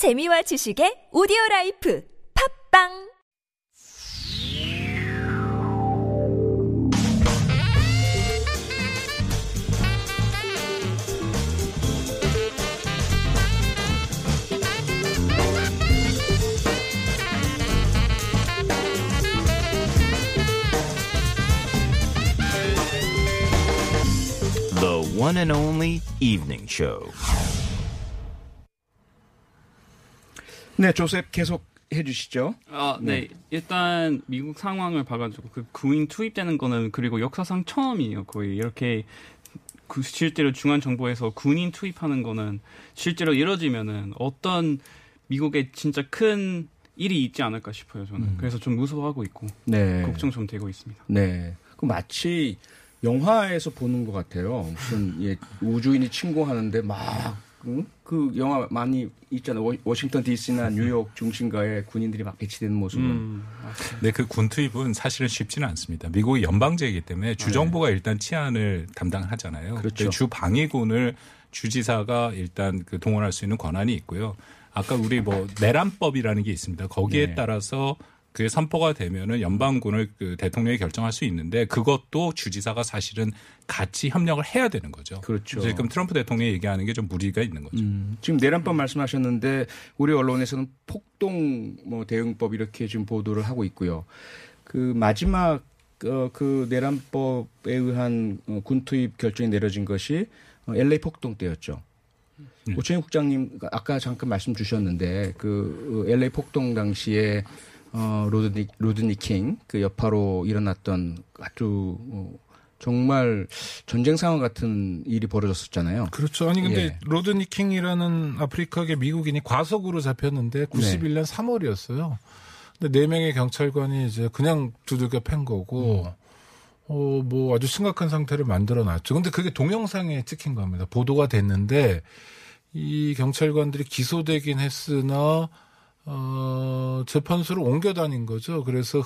재미와 지식의 오디오 라이프 팝빵 The one and only evening show. 네, 조셉 계속 해주시죠. 아, 네. 일단 미국 상황을 봐가지고 그 구인 투입되는 거는 그리고 역사상 처음이에요. 거의 이렇게 그 실제로 중앙 정부에서 군인 투입하는 거는 실제로 이뤄지면은 어떤 미국에 진짜 큰 일이 있지 않을까 싶어요. 저는 그래서 좀 무서워하고 있고 네. 걱정 좀 되고 있습니다. 네. 그 마치 영화에서 보는 것 같아요. 무슨 예, 우주인이 침공하는데 막. 응? 그 영화 많이 있잖아요. 워- 워싱턴 D.C.나 뉴욕 중심가에 군인들이 막 배치되는 모습은. 음, 네, 그 군 투입은 사실은 쉽지는 않습니다. 미국이 연방제이기 때문에 주정부가 일단 치안을 담당하잖아요. 네. 그렇죠. 주 방위군을 주지사가 일단 그 동원할 수 있는 권한이 있고요. 아까 우리 뭐 내란법이라는 게 있습니다. 거기에 네. 따라서 그게 선포가 되면은 연방군을 그 대통령이 결정할 수 있는데 그것도 주지사가 사실은 같이 협력을 해야 되는 거죠. 그렇죠. 지금 트럼프 대통령이 얘기하는 게 좀 무리가 있는 거죠. 음, 지금 내란법 말씀하셨는데 우리 언론에서는 폭동 뭐 대응법 이렇게 지금 보도를 하고 있고요. 그 마지막 어, 그 내란법에 의한 어, 군 투입 결정이 내려진 것이 어, LA 폭동 때였죠. 음. 오천희 국장님 아까 잠깐 말씀 주셨는데 그 어, LA 폭동 당시에 어, 로드니 로드니 킹 그 여파로 일어났던 아주 어, 정말 전쟁 상황 같은 일이 벌어졌었잖아요. 그렇죠. 아니 근데 예. 로드니 킹이라는 아프리카계 미국인이 과속으로 잡혔는데 91년 3월이었어요. 근데 네 명의 경찰관이 이제 그냥 두들겨 팬 거고 어뭐 아주 심각한 상태를 만들어 놨죠. 근데 그게 동영상에 찍힌 겁니다. 보도가 됐는데 이 경찰관들이 기소되긴 했으나 어 재판소를 옮겨 다닌 거죠. 그래서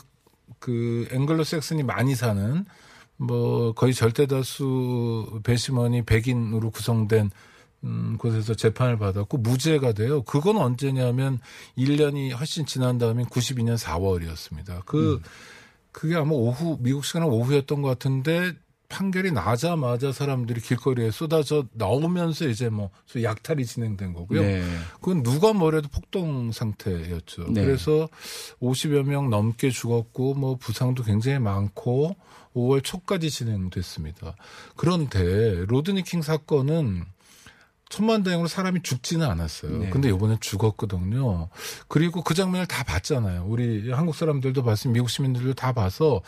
그 앵글로 섹슨이 많이 사는 뭐 거의 절대 다수 배심원이 백인으로 구성된 음, 곳에서 재판을 받았고 무죄가 돼요. 그건 언제냐면 1년이 훨씬 지난 다음인 92년 4월이었습니다. 그 그게 아마 오후 미국 시간은 오후였던 것 같은데 판결이 나자마자 사람들이 길거리에 쏟아져 나오면서 이제 뭐 약탈이 진행된 거고요. 네. 그건 누가 뭐래도 폭동 상태였죠. 네. 그래서 50여 명 넘게 죽었고 뭐 부상도 굉장히 많고 5월 초까지 진행됐습니다. 그런데 로드니킹 사건은 천만다행으로 사람이 죽지는 않았어요. 네. 근데 이번엔 죽었거든요. 그리고 그 장면을 다 봤잖아요. 우리 한국 사람들도 봤으면 미국 시민들도 다 봐서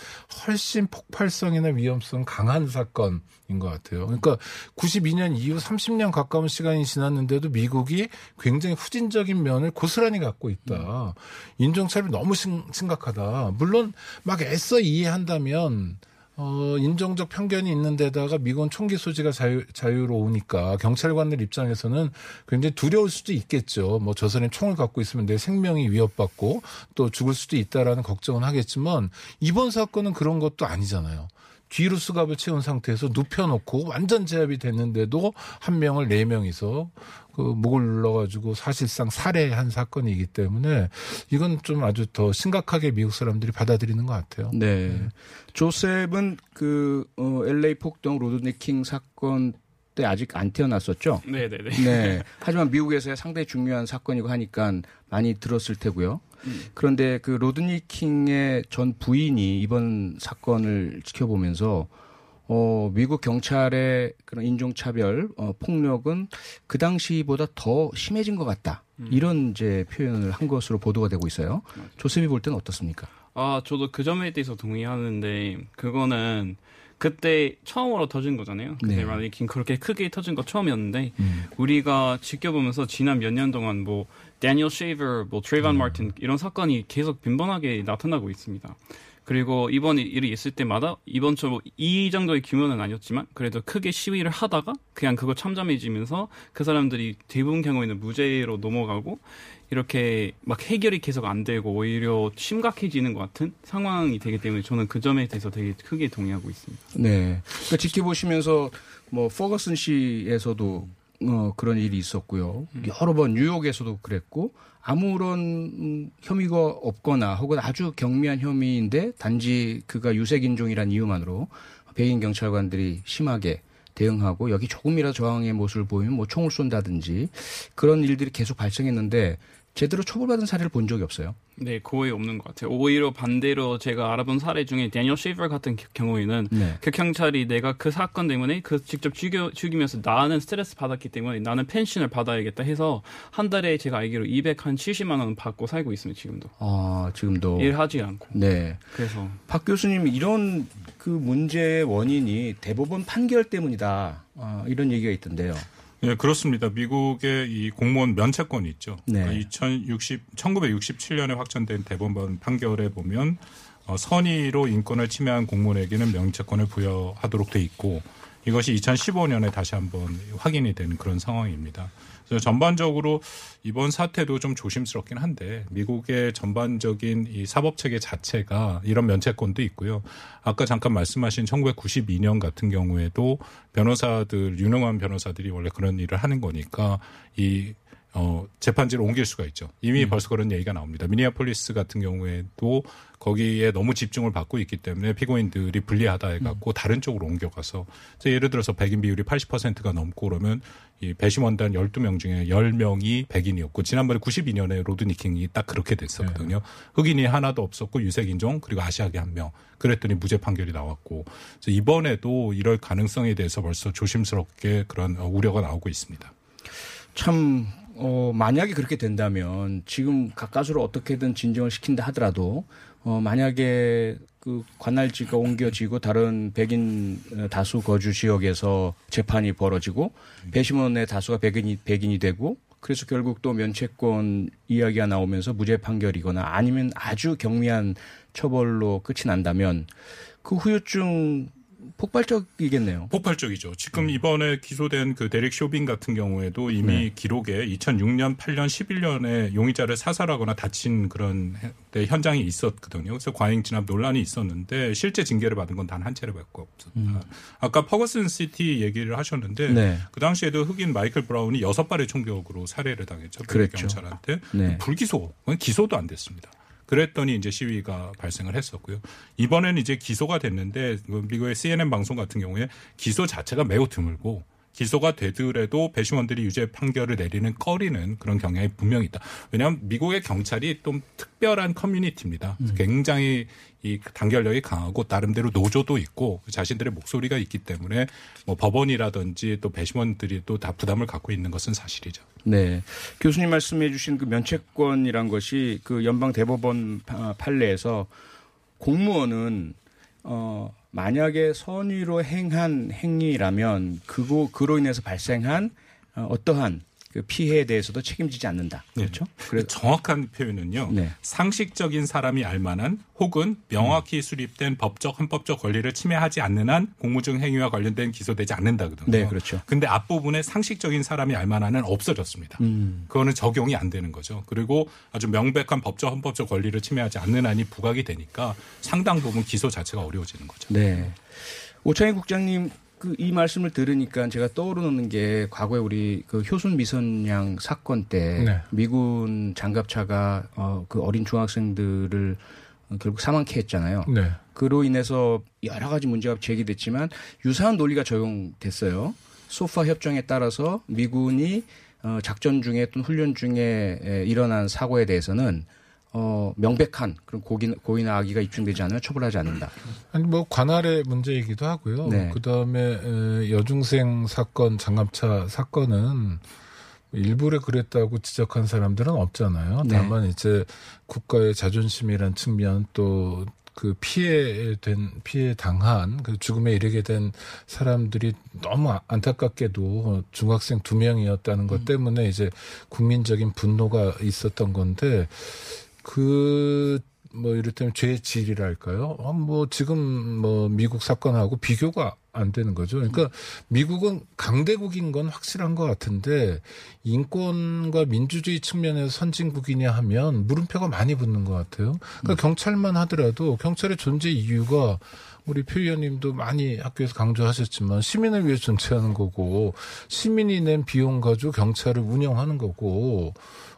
훨씬 폭발성이나 위험성 강한 사건인 것 같아요. 그러니까 92년 이후 30년 가까운 시간이 지났는데도 미국이 굉장히 후진적인 면을 고스란히 갖고 있다. 인종차별이 너무 심, 심각하다. 물론 막 애써 이해한다면 어, 인종적 편견이 있는 데다가 미국은 총기 소지가 자유, 자유로우니까 경찰관들 입장에서는 굉장히 두려울 수도 있겠죠. 뭐 저 사람이 총을 갖고 있으면 내 생명이 위협받고 또 죽을 수도 있다라는 걱정은 하겠지만 이번 사건은 그런 것도 아니잖아요. 뒤로 수갑을 채운 상태에서 눕혀놓고 완전 제압이 됐는데도 한 명을 네 명이서 그 목을 눌러가지고 사실상 살해한 사건이기 때문에 이건 좀 아주 더 심각하게 미국 사람들이 받아들이는 것 같아요. 네. 조셉은 그 어, LA 폭동 로드니킹 사건 때 아직 안 태어났었죠. 네네네. 네. 하지만 미국에서의 상당히 중요한 사건이고 하니까 많이 들었을 테고요. 그런데 그 로드니 킹의 전 부인이 이번 사건을 지켜보면서 어, 미국 경찰의 그런 인종차별, 어, 폭력은 그 당시보다 더 심해진 것 같다. 이런 이제 표현을 한 것으로 보도가 되고 있어요. 조셉이 볼 때는 어떻습니까? 아, 저도 그 점에 대해서 동의하는데 그거는 그때 처음으로 터진 거잖아요. 그때 네. 라니킹 그렇게 크게 터진 거 처음이었는데 우리가 지켜보면서 지난 몇 년 동안 뭐 데니얼 쉐이버, 뭐 트레이반 마틴 이런 사건이 계속 빈번하게 나타나고 있습니다. 그리고 이번 일이 있을 때마다 이번처럼 이 정도의 규모는 아니었지만 그래도 크게 시위를 하다가 그냥 그거 참담해지면서 그 사람들이 대부분 경우에는 무죄로 넘어가고 이렇게 막 해결이 계속 안 되고 오히려 심각해지는 것 같은 상황이 되기 때문에 저는 그 점에 대해서 되게 크게 동의하고 있습니다. 네. 그러니까 지켜보시면서 뭐 퍼거슨 시에서도 어, 그런 일이 있었고요. 여러 번 뉴욕에서도 그랬고 아무런 음, 혐의가 없거나 혹은 아주 경미한 혐의인데 단지 그가 유색 인종이란 이유만으로 백인 경찰관들이 심하게 대응하고 여기 조금이라도 저항의 모습을 보이면 뭐 총을 쏜다든지 그런 일들이 계속 발생했는데 제대로 처벌받은 사례를 본 적이 없어요. 네, 거의 없는 것 같아요. 오히려 반대로 제가 알아본 사례 중에 데니얼 쉐이버 같은 겨- 경우에는 네. 그 경찰이 내가 그 사건 때문에 그 직접 죽여, 죽이면서 나는 스트레스 받았기 때문에 나는 펜션을 받아야겠다 해서 한 달에 제가 알기로 270만 원 받고 살고 있습니다. 지금도 아, 지금도 일하지 않고 네. 그래서 박 교수님 이런 그 문제의 원인이 대법원 판결 때문이다. 아, 이런 얘기가 있던데요. 예, 그렇습니다. 미국의 이 공무원 면책권이 있죠. 네. 그러니까 2060, 1967년에 확정된 대법원 판결에 보면 어, 선의로 인권을 침해한 공무원에게는 면책권을 부여하도록 돼 있고 이것이 2015년에 다시 한번 확인이 된 그런 상황입니다. 그래서 전반적으로 이번 사태도 좀 조심스럽긴 한데 미국의 전반적인 이 사법 체계 자체가 이런 면책권도 있고요. 아까 잠깐 말씀하신 1992년 같은 경우에도 변호사들 유능한 변호사들이 원래 그런 일을 하는 거니까 이 어, 재판지를 옮길 수가 있죠. 이미 벌써 그런 얘기가 나옵니다. 미니아폴리스 같은 경우에도 거기에 너무 집중을 받고 있기 때문에 피고인들이 불리하다 해갖고 다른 쪽으로 옮겨가서 예를 들어서 백인 비율이 80%가 넘고 그러면 이 배심원단 12명 중에 10명이 백인이었고 지난번에 92년에 로드니킹이 딱 그렇게 됐었거든요. 흑인이 하나도 없었고 유색인종 그리고 아시아계 한 명. 그랬더니 무죄 판결이 나왔고 이번에도 이럴 가능성에 대해서 벌써 조심스럽게 그런 어, 우려가 나오고 있습니다. 참, 어, 만약에 그렇게 된다면 지금 가까스로 어떻게든 진정을 시킨다 하더라도 어, 만약에 그 관할지가 옮겨지고 다른 백인 어, 다수 거주 지역에서 재판이 벌어지고 배심원의 다수가 백인이, 백인이 되고 그래서 결국 또 면책권 이야기가 나오면서 무죄 판결이거나 아니면 아주 경미한 처벌로 끝이 난다면 그 후유증 폭발적이겠네요. 폭발적이죠. 지금 이번에 기소된 그 데릭 쇼빈 같은 경우에도 이미 네. 기록에 2006년, 8년, 11년에 용의자를 사살하거나 다친 그런 해- 때 현장이 있었거든요. 그래서 과잉 진압 논란이 있었는데 실제 징계를 받은 건 단한 차례밖에 없었다. 아까 퍼거슨 시티 얘기를 하셨는데 음. 네. 그 당시에도 흑인 마이클 브라운이 여섯 발의 총격으로 살해를 당했죠. 그랬죠. 경찰한테 네. 불기소, 기소도 안 됐습니다. 그랬더니 이제 시위가 발생을 했었고요. 이번에는 이제 기소가 됐는데 그 미국의 CNN 방송 같은 경우에 기소 자체가 매우 드물고 기소가 되더라도 배심원들이 유죄 판결을 내리는 꺼리는 그런 경향이 분명히 있다. 왜냐하면 미국의 경찰이 좀 특별한 커뮤니티입니다. 굉장히 이 단결력이 강하고 나름대로 노조도 있고 자신들의 목소리가 있기 때문에 뭐 법원이라든지 또 배심원들이 또 다 부담을 갖고 있는 것은 사실이죠. 네. 교수님 말씀해 주신 그 면책권이란 것이 그 연방 대법원 파- 판례에서 공무원은 어 만약에 선의로 행한 행위라면 그거 그로 인해서 발생한 어, 어떠한 그 피해에 대해서도 책임지지 않는다. 그렇죠? 그래서 정확한 표현은요. 네. 상식적인 사람이 알만한 혹은 명확히 수립된 법적 헌법적 권리를 침해하지 않는 한 공무중 행위와 관련된 기소되지 않는다거든요. 네, 그렇죠. 근데 앞부분에 상식적인 사람이 알만한은 없어졌습니다. 음. 그거는 적용이 안 되는 거죠. 그리고 아주 명백한 법적 헌법적 권리를 침해하지 않는 한이 부각이 되니까 상당 부분 기소 자체가 어려워지는 거죠. 네. 오창희 국장님 그 이 말씀을 들으니까 제가 떠오르는 게 과거에 우리 그 효순 미선양 사건 때 네. 미군 장갑차가 어, 그 어린 중학생들을 결국 사망케 했잖아요. 네. 그로 인해서 여러 가지 문제가 제기됐지만 유사한 논리가 적용됐어요. 소파 협정에 따라서 미군이 어, 작전 중에 또는 훈련 중에 에, 일어난 사고에 대해서는 어, 명백한 그런 고기, 고의나 악의가 입증되지 않으면 처벌하지 않는다. 아니 뭐 관할의 문제이기도 하고요. 네. 그다음에 여중생 사건 장갑차 사건은 일부러 그랬다고 지적한 사람들은 없잖아요. 네. 다만 이제 국가의 자존심이란 측면 또 그 피해된 피해 당한 그 죽음에 이르게 된 사람들이 너무 아- 안타깝게도 중학생 두 명이었다는 것 때문에 이제 국민적인 분노가 있었던 건데 그 뭐 이를테면 죄의 질이랄까요? 어, 뭐 지금 뭐 미국 사건하고 비교가 안 되는 거죠. 그러니까 미국은 강대국인 건 확실한 것 같은데 인권과 민주주의 측면에서 선진국이냐 하면 물음표가 많이 붙는 것 같아요. 그러니까 경찰만 하더라도 경찰의 존재 이유가 우리 표 의원님도 많이 학교에서 강조하셨지만 시민을 위해 존재하는 거고 시민이 낸 비용 가지고 경찰을 운영하는 거고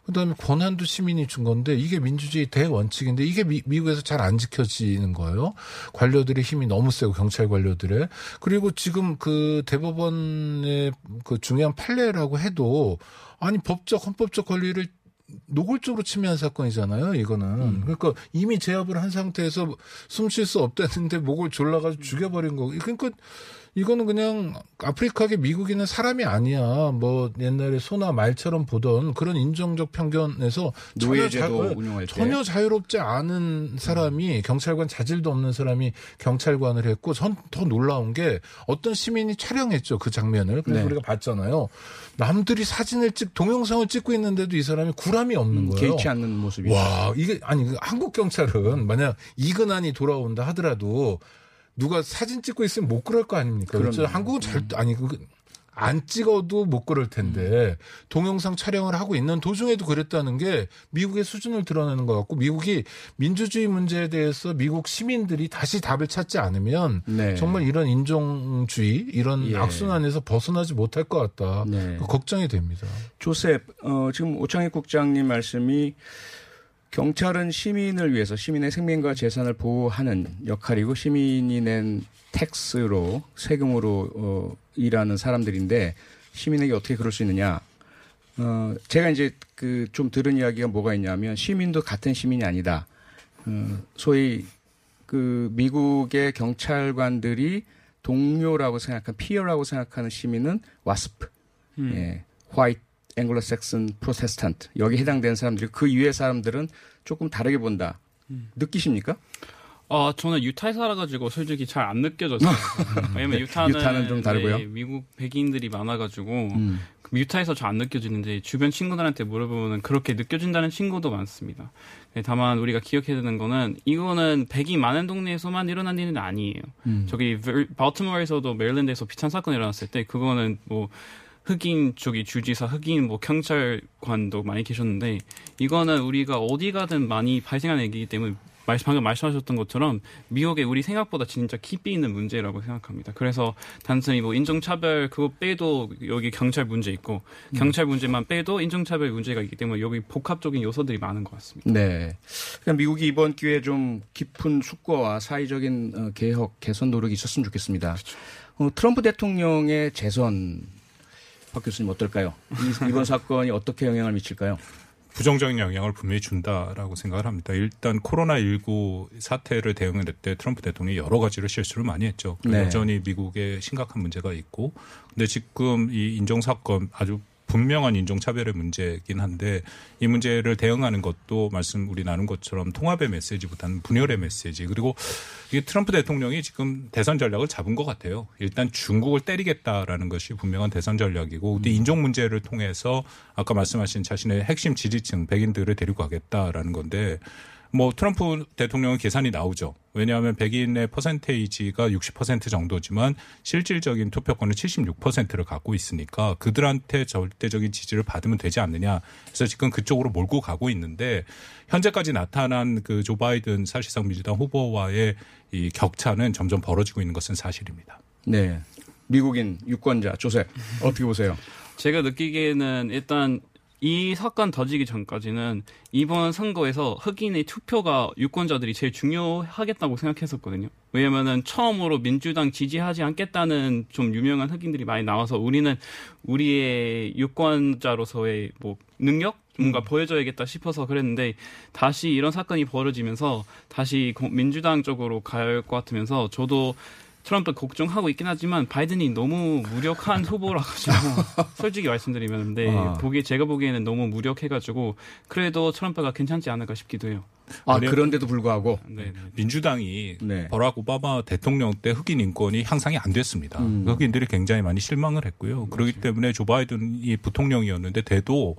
그다음에 권한도 시민이 준 건데 이게 민주주의 대원칙인데 이게 미, 미국에서 잘 안 지켜지는 거예요. 관료들의 힘이 너무 세고 경찰 관료들의 그리고 지금 그 대법원의 그 중요한 판례라고 해도 아니 법적 헌법적 권리를 노골적으로 침해한 사건이잖아요. 이거는 그러니까 이미 제압을 한 상태에서 숨 쉴 수 없다는데 목을 졸라가지고 죽여버린 거. 그러니까 이거는 그냥 아프리카계 미국인은 사람이 아니야. 뭐 옛날에 소나 말처럼 보던 그런 인종적 편견에서 전혀, 자. 전혀 자유롭지 않은 사람이 경찰관 자질도 없는 사람이 경찰관을 했고 전 더 놀라운 게 어떤 시민이 촬영했죠 그 장면을 그래서 네. 우리가 봤잖아요. 남들이 사진을 찍 동영상을 찍고 있는데도 이 사람이 구람이 없는 거예요. 음, 개의치 않는 모습이. 와, 이게 아니 그 한국 경찰은 만약 이근한이 돌아온다 하더라도 누가 사진 찍고 있으면 못 그럴 거 아닙니까? 그렇죠. 한국은 잘 아니 그안 찍어도 못 그럴 텐데 동영상 촬영을 하고 있는 도중에도 그랬다는 게 미국의 수준을 드러내는 것 같고 미국이 민주주의 문제에 대해서 미국 시민들이 다시 답을 찾지 않으면 네. 정말 이런 인종주의 이런 예. 악순환에서 벗어나지 못할 것 같다. 네. 그 걱정이 됩니다. 조셉, 어, 지금 오창익 국장님 말씀이 경찰은 시민을 위해서 시민의 생명과 재산을 보호하는 역할이고 시민이 낸 텍스로 세금으로 어, 일하는 사람들인데 시민에게 어떻게 그럴 수 있느냐? 어, 제가 이제 그 좀 들은 이야기가 뭐가 있냐면 시민도 같은 시민이 아니다. 어, 소위 그 미국의 경찰관들이 동료라고 생각한 peer라고 생각하는 시민은 WASP, 음. 예, White Anglo-Saxon Protestant 여기 해당되는 사람들이 그 이외의 사람들은 조금 다르게 본다. 느끼십니까? 아, 저는 유타에 살아가지고 솔직히 잘 안 느껴졌어요. 왜냐면 유타는, 유타는 좀 다르고요? 네, 미국 백인들이 많아가지고 음. 유타에서 잘 안 느껴지는데 주변 친구들한테 물어보면 그렇게 느껴진다는 친구도 많습니다. 네, 다만 우리가 기억해야 되는 거는 이거는 백인 많은 동네에서만 일어난 일은 아니에요. 음. 저기 버- 발티모어에서도 메릴랜드에서 비슷한 사건이 일어났을 때 그거는 뭐 흑인 쪽이 주지사, 흑인 뭐 경찰관도 많이 계셨는데 이거는 우리가 어디 가든 많이 발생하는 얘기이기 때문에 말- 방금 말씀하셨던 것처럼 미국에 우리 생각보다 진짜 깊이 있는 문제라고 생각합니다. 그래서 단순히 뭐 인종차별 그거 빼도 여기 경찰 문제 있고 경찰 문제만 빼도 인종차별 문제가 있기 때문에 여기 복합적인 요소들이 많은 것 같습니다. 네. 그러니까 미국이 이번 기회에 좀 깊은 숙고와 사회적인 어, 개혁, 개선 노력이 있었으면 좋겠습니다. 어, 트럼프 대통령의 재선, 박 교수님 어떨까요? 이, 이번 사건이 어떻게 영향을 미칠까요? 부정적인 영향을 분명히 준다라고 생각을 합니다. 일단 코로나19 사태를 대응할 때 트럼프 대통령이 여러 가지로 실수를 많이 했죠. 그 네. 여전히 미국에 심각한 문제가 있고, 근데 지금 이 인종 사건 아주 분명한 인종차별의 문제긴 한데 이 문제를 대응하는 것도 말씀 우리 나눈 것처럼 통합의 메시지보다는 분열의 메시지 그리고 이게 트럼프 대통령이 지금 대선 전략을 잡은 것 같아요. 일단 중국을 때리겠다라는 것이 분명한 대선 전략이고 근데 인종 문제를 통해서 아까 말씀하신 자신의 핵심 지지층 백인들을 데리고 가겠다라는 건데 뭐 트럼프 대통령은 계산이 나오죠. 왜냐하면 백인의 퍼센테이지가 60% 정도지만 실질적인 투표권은 76%를 갖고 있으니까 그들한테 절대적인 지지를 받으면 되지 않느냐. 그래서 지금 그쪽으로 몰고 가고 있는데 현재까지 나타난 그 조 바이든 사실상 민주당 후보와의 이 격차는 점점 벌어지고 있는 것은 사실입니다. 네. 미국인 유권자 조셉 어떻게 보세요? 제가 느끼기에는 일단 이 사건 터지기 전까지는 이번 선거에서 흑인의 투표가 유권자들이 제일 중요하겠다고 생각했었거든요. 왜냐면은 처음으로 민주당 지지하지 않겠다는 좀 유명한 흑인들이 많이 나와서 우리는 우리의 유권자로서의 뭐 능력 뭔가 보여줘야겠다 싶어서 그랬는데 다시 이런 사건이 벌어지면서 다시 고- 민주당 쪽으로 갈 것 같으면서 저도 트럼프 걱정하고 있긴 하지만 바이든이 너무 무력한 후보라 가지고 솔직히 말씀드리면 근데 아. 보기 제가 보기에는 너무 무력해가지고 그래도 트럼프가 괜찮지 않을까 싶기도 해요. 아, 그런데도 불구하고 네. 네. 민주당이 네. 버락 오바마 대통령 때 흑인 인권이 향상이 안 됐습니다. 음. 흑인들이 굉장히 많이 실망을 했고요. 그렇기 때문에 조 바이든이 부통령이었는데 돼도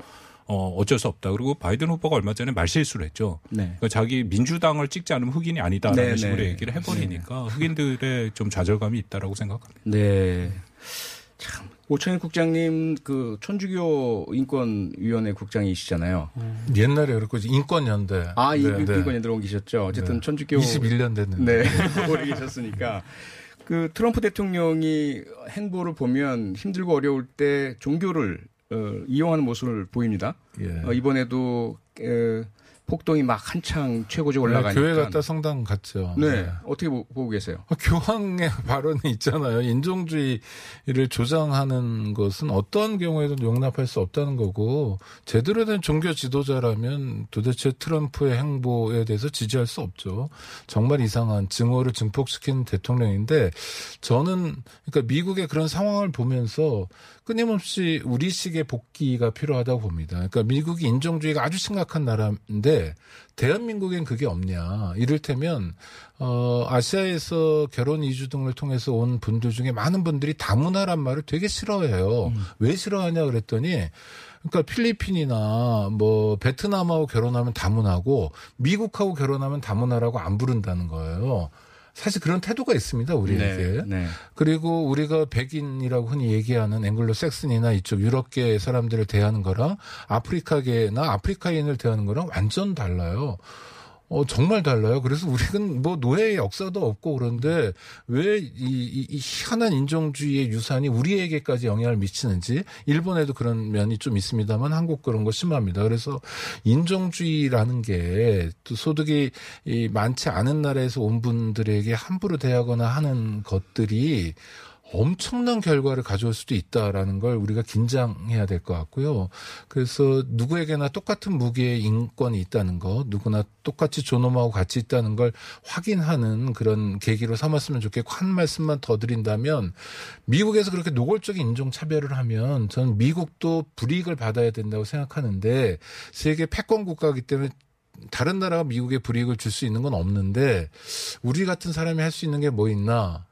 어, 어쩔 수 없다. 그리고 바이든 후보가 얼마 전에 말실수를 했죠. 네. 그러니까 자기 민주당을 찍지 않으면 흑인이 아니다라는 네, 식으로 네. 얘기를 해버리니까 흑인들의 좀 좌절감이 있다라고 생각합니다. 네. 참 오창익 국장님 그 천주교 인권위원회 국장이시잖아요. 옛날에 그랬고 인권연대. 아, 이 네, 네. 인권에 들어온 계셨죠. 어쨌든 네. 천주교 21년 됐는데. 네, 오래 계셨으니까. 그 트럼프 대통령이 행보를 보면 힘들고 어려울 때 종교를 어, 이용하는 모습을 보입니다. 예. 어, 이번에도 에, 폭동이 막 한창 최고조 올라가니까. 네, 교회 갔다 성당 갔죠. 네, 어떻게 보, 고 계세요? 어, 교황의 발언이 있잖아요. 인종주의를 조장하는 것은 어떠한 경우에도 용납할 수 없다는 거고 제대로 된 종교 지도자라면 도대체 트럼프의 행보에 대해서 지지할 수 없죠. 정말 이상한 증오를 증폭시킨 대통령인데 저는 그러니까 미국의 그런 상황을 보면서 끊임없이 우리식의 복귀가 필요하다고 봅니다. 그러니까 미국이 인종주의가 아주 심각한 나라인데 대한민국엔 그게 없냐. 이를테면 어 아시아에서 결혼 이주 등을 통해서 온 분들 중에 많은 분들이 다문화란 말을 되게 싫어해요. 왜 싫어하냐 그랬더니 그러니까 필리핀이나 뭐 베트남하고 결혼하면 다문화고 미국하고 결혼하면 다문화라고 안 부른다는 거예요. 사실 그런 태도가 있습니다, 우리에게. 네. 그리고 우리가 백인이라고 흔히 얘기하는 앵글로 섹슨이나 이쪽 유럽계 사람들을 대하는 거랑 아프리카계나 아프리카인을 대하는 거랑 완전 달라요. 어, 정말 달라요. 그래서 우리는 뭐 노예의 역사도 없고 그런데 왜 이, 이, 이 희한한 인종주의의 유산이 우리에게까지 영향을 미치는지 일본에도 그런 면이 좀 있습니다만 한국 그런 거 심합니다. 그래서 인종주의라는 게 또 소득이 이 많지 않은 나라에서 온 분들에게 함부로 대하거나 하는 것들이 엄청난 결과를 가져올 수도 있다라는 걸 우리가 긴장해야 될 것 같고요. 그래서 누구에게나 똑같은 무게의 인권이 있다는 거, 누구나 똑같이 존엄하고 가치 있다는 걸 확인하는 그런 계기로 삼았으면 좋겠고 한 말씀만 더 드린다면 미국에서 그렇게 노골적인 인종 차별을 하면 저는 미국도 불이익을 받아야 된다고 생각하는데 세계 패권 국가이기 때문에 다른 나라가 미국에 불이익을 줄 수 있는 건 없는데 우리 같은 사람이 할 수 있는 게 뭐 있나?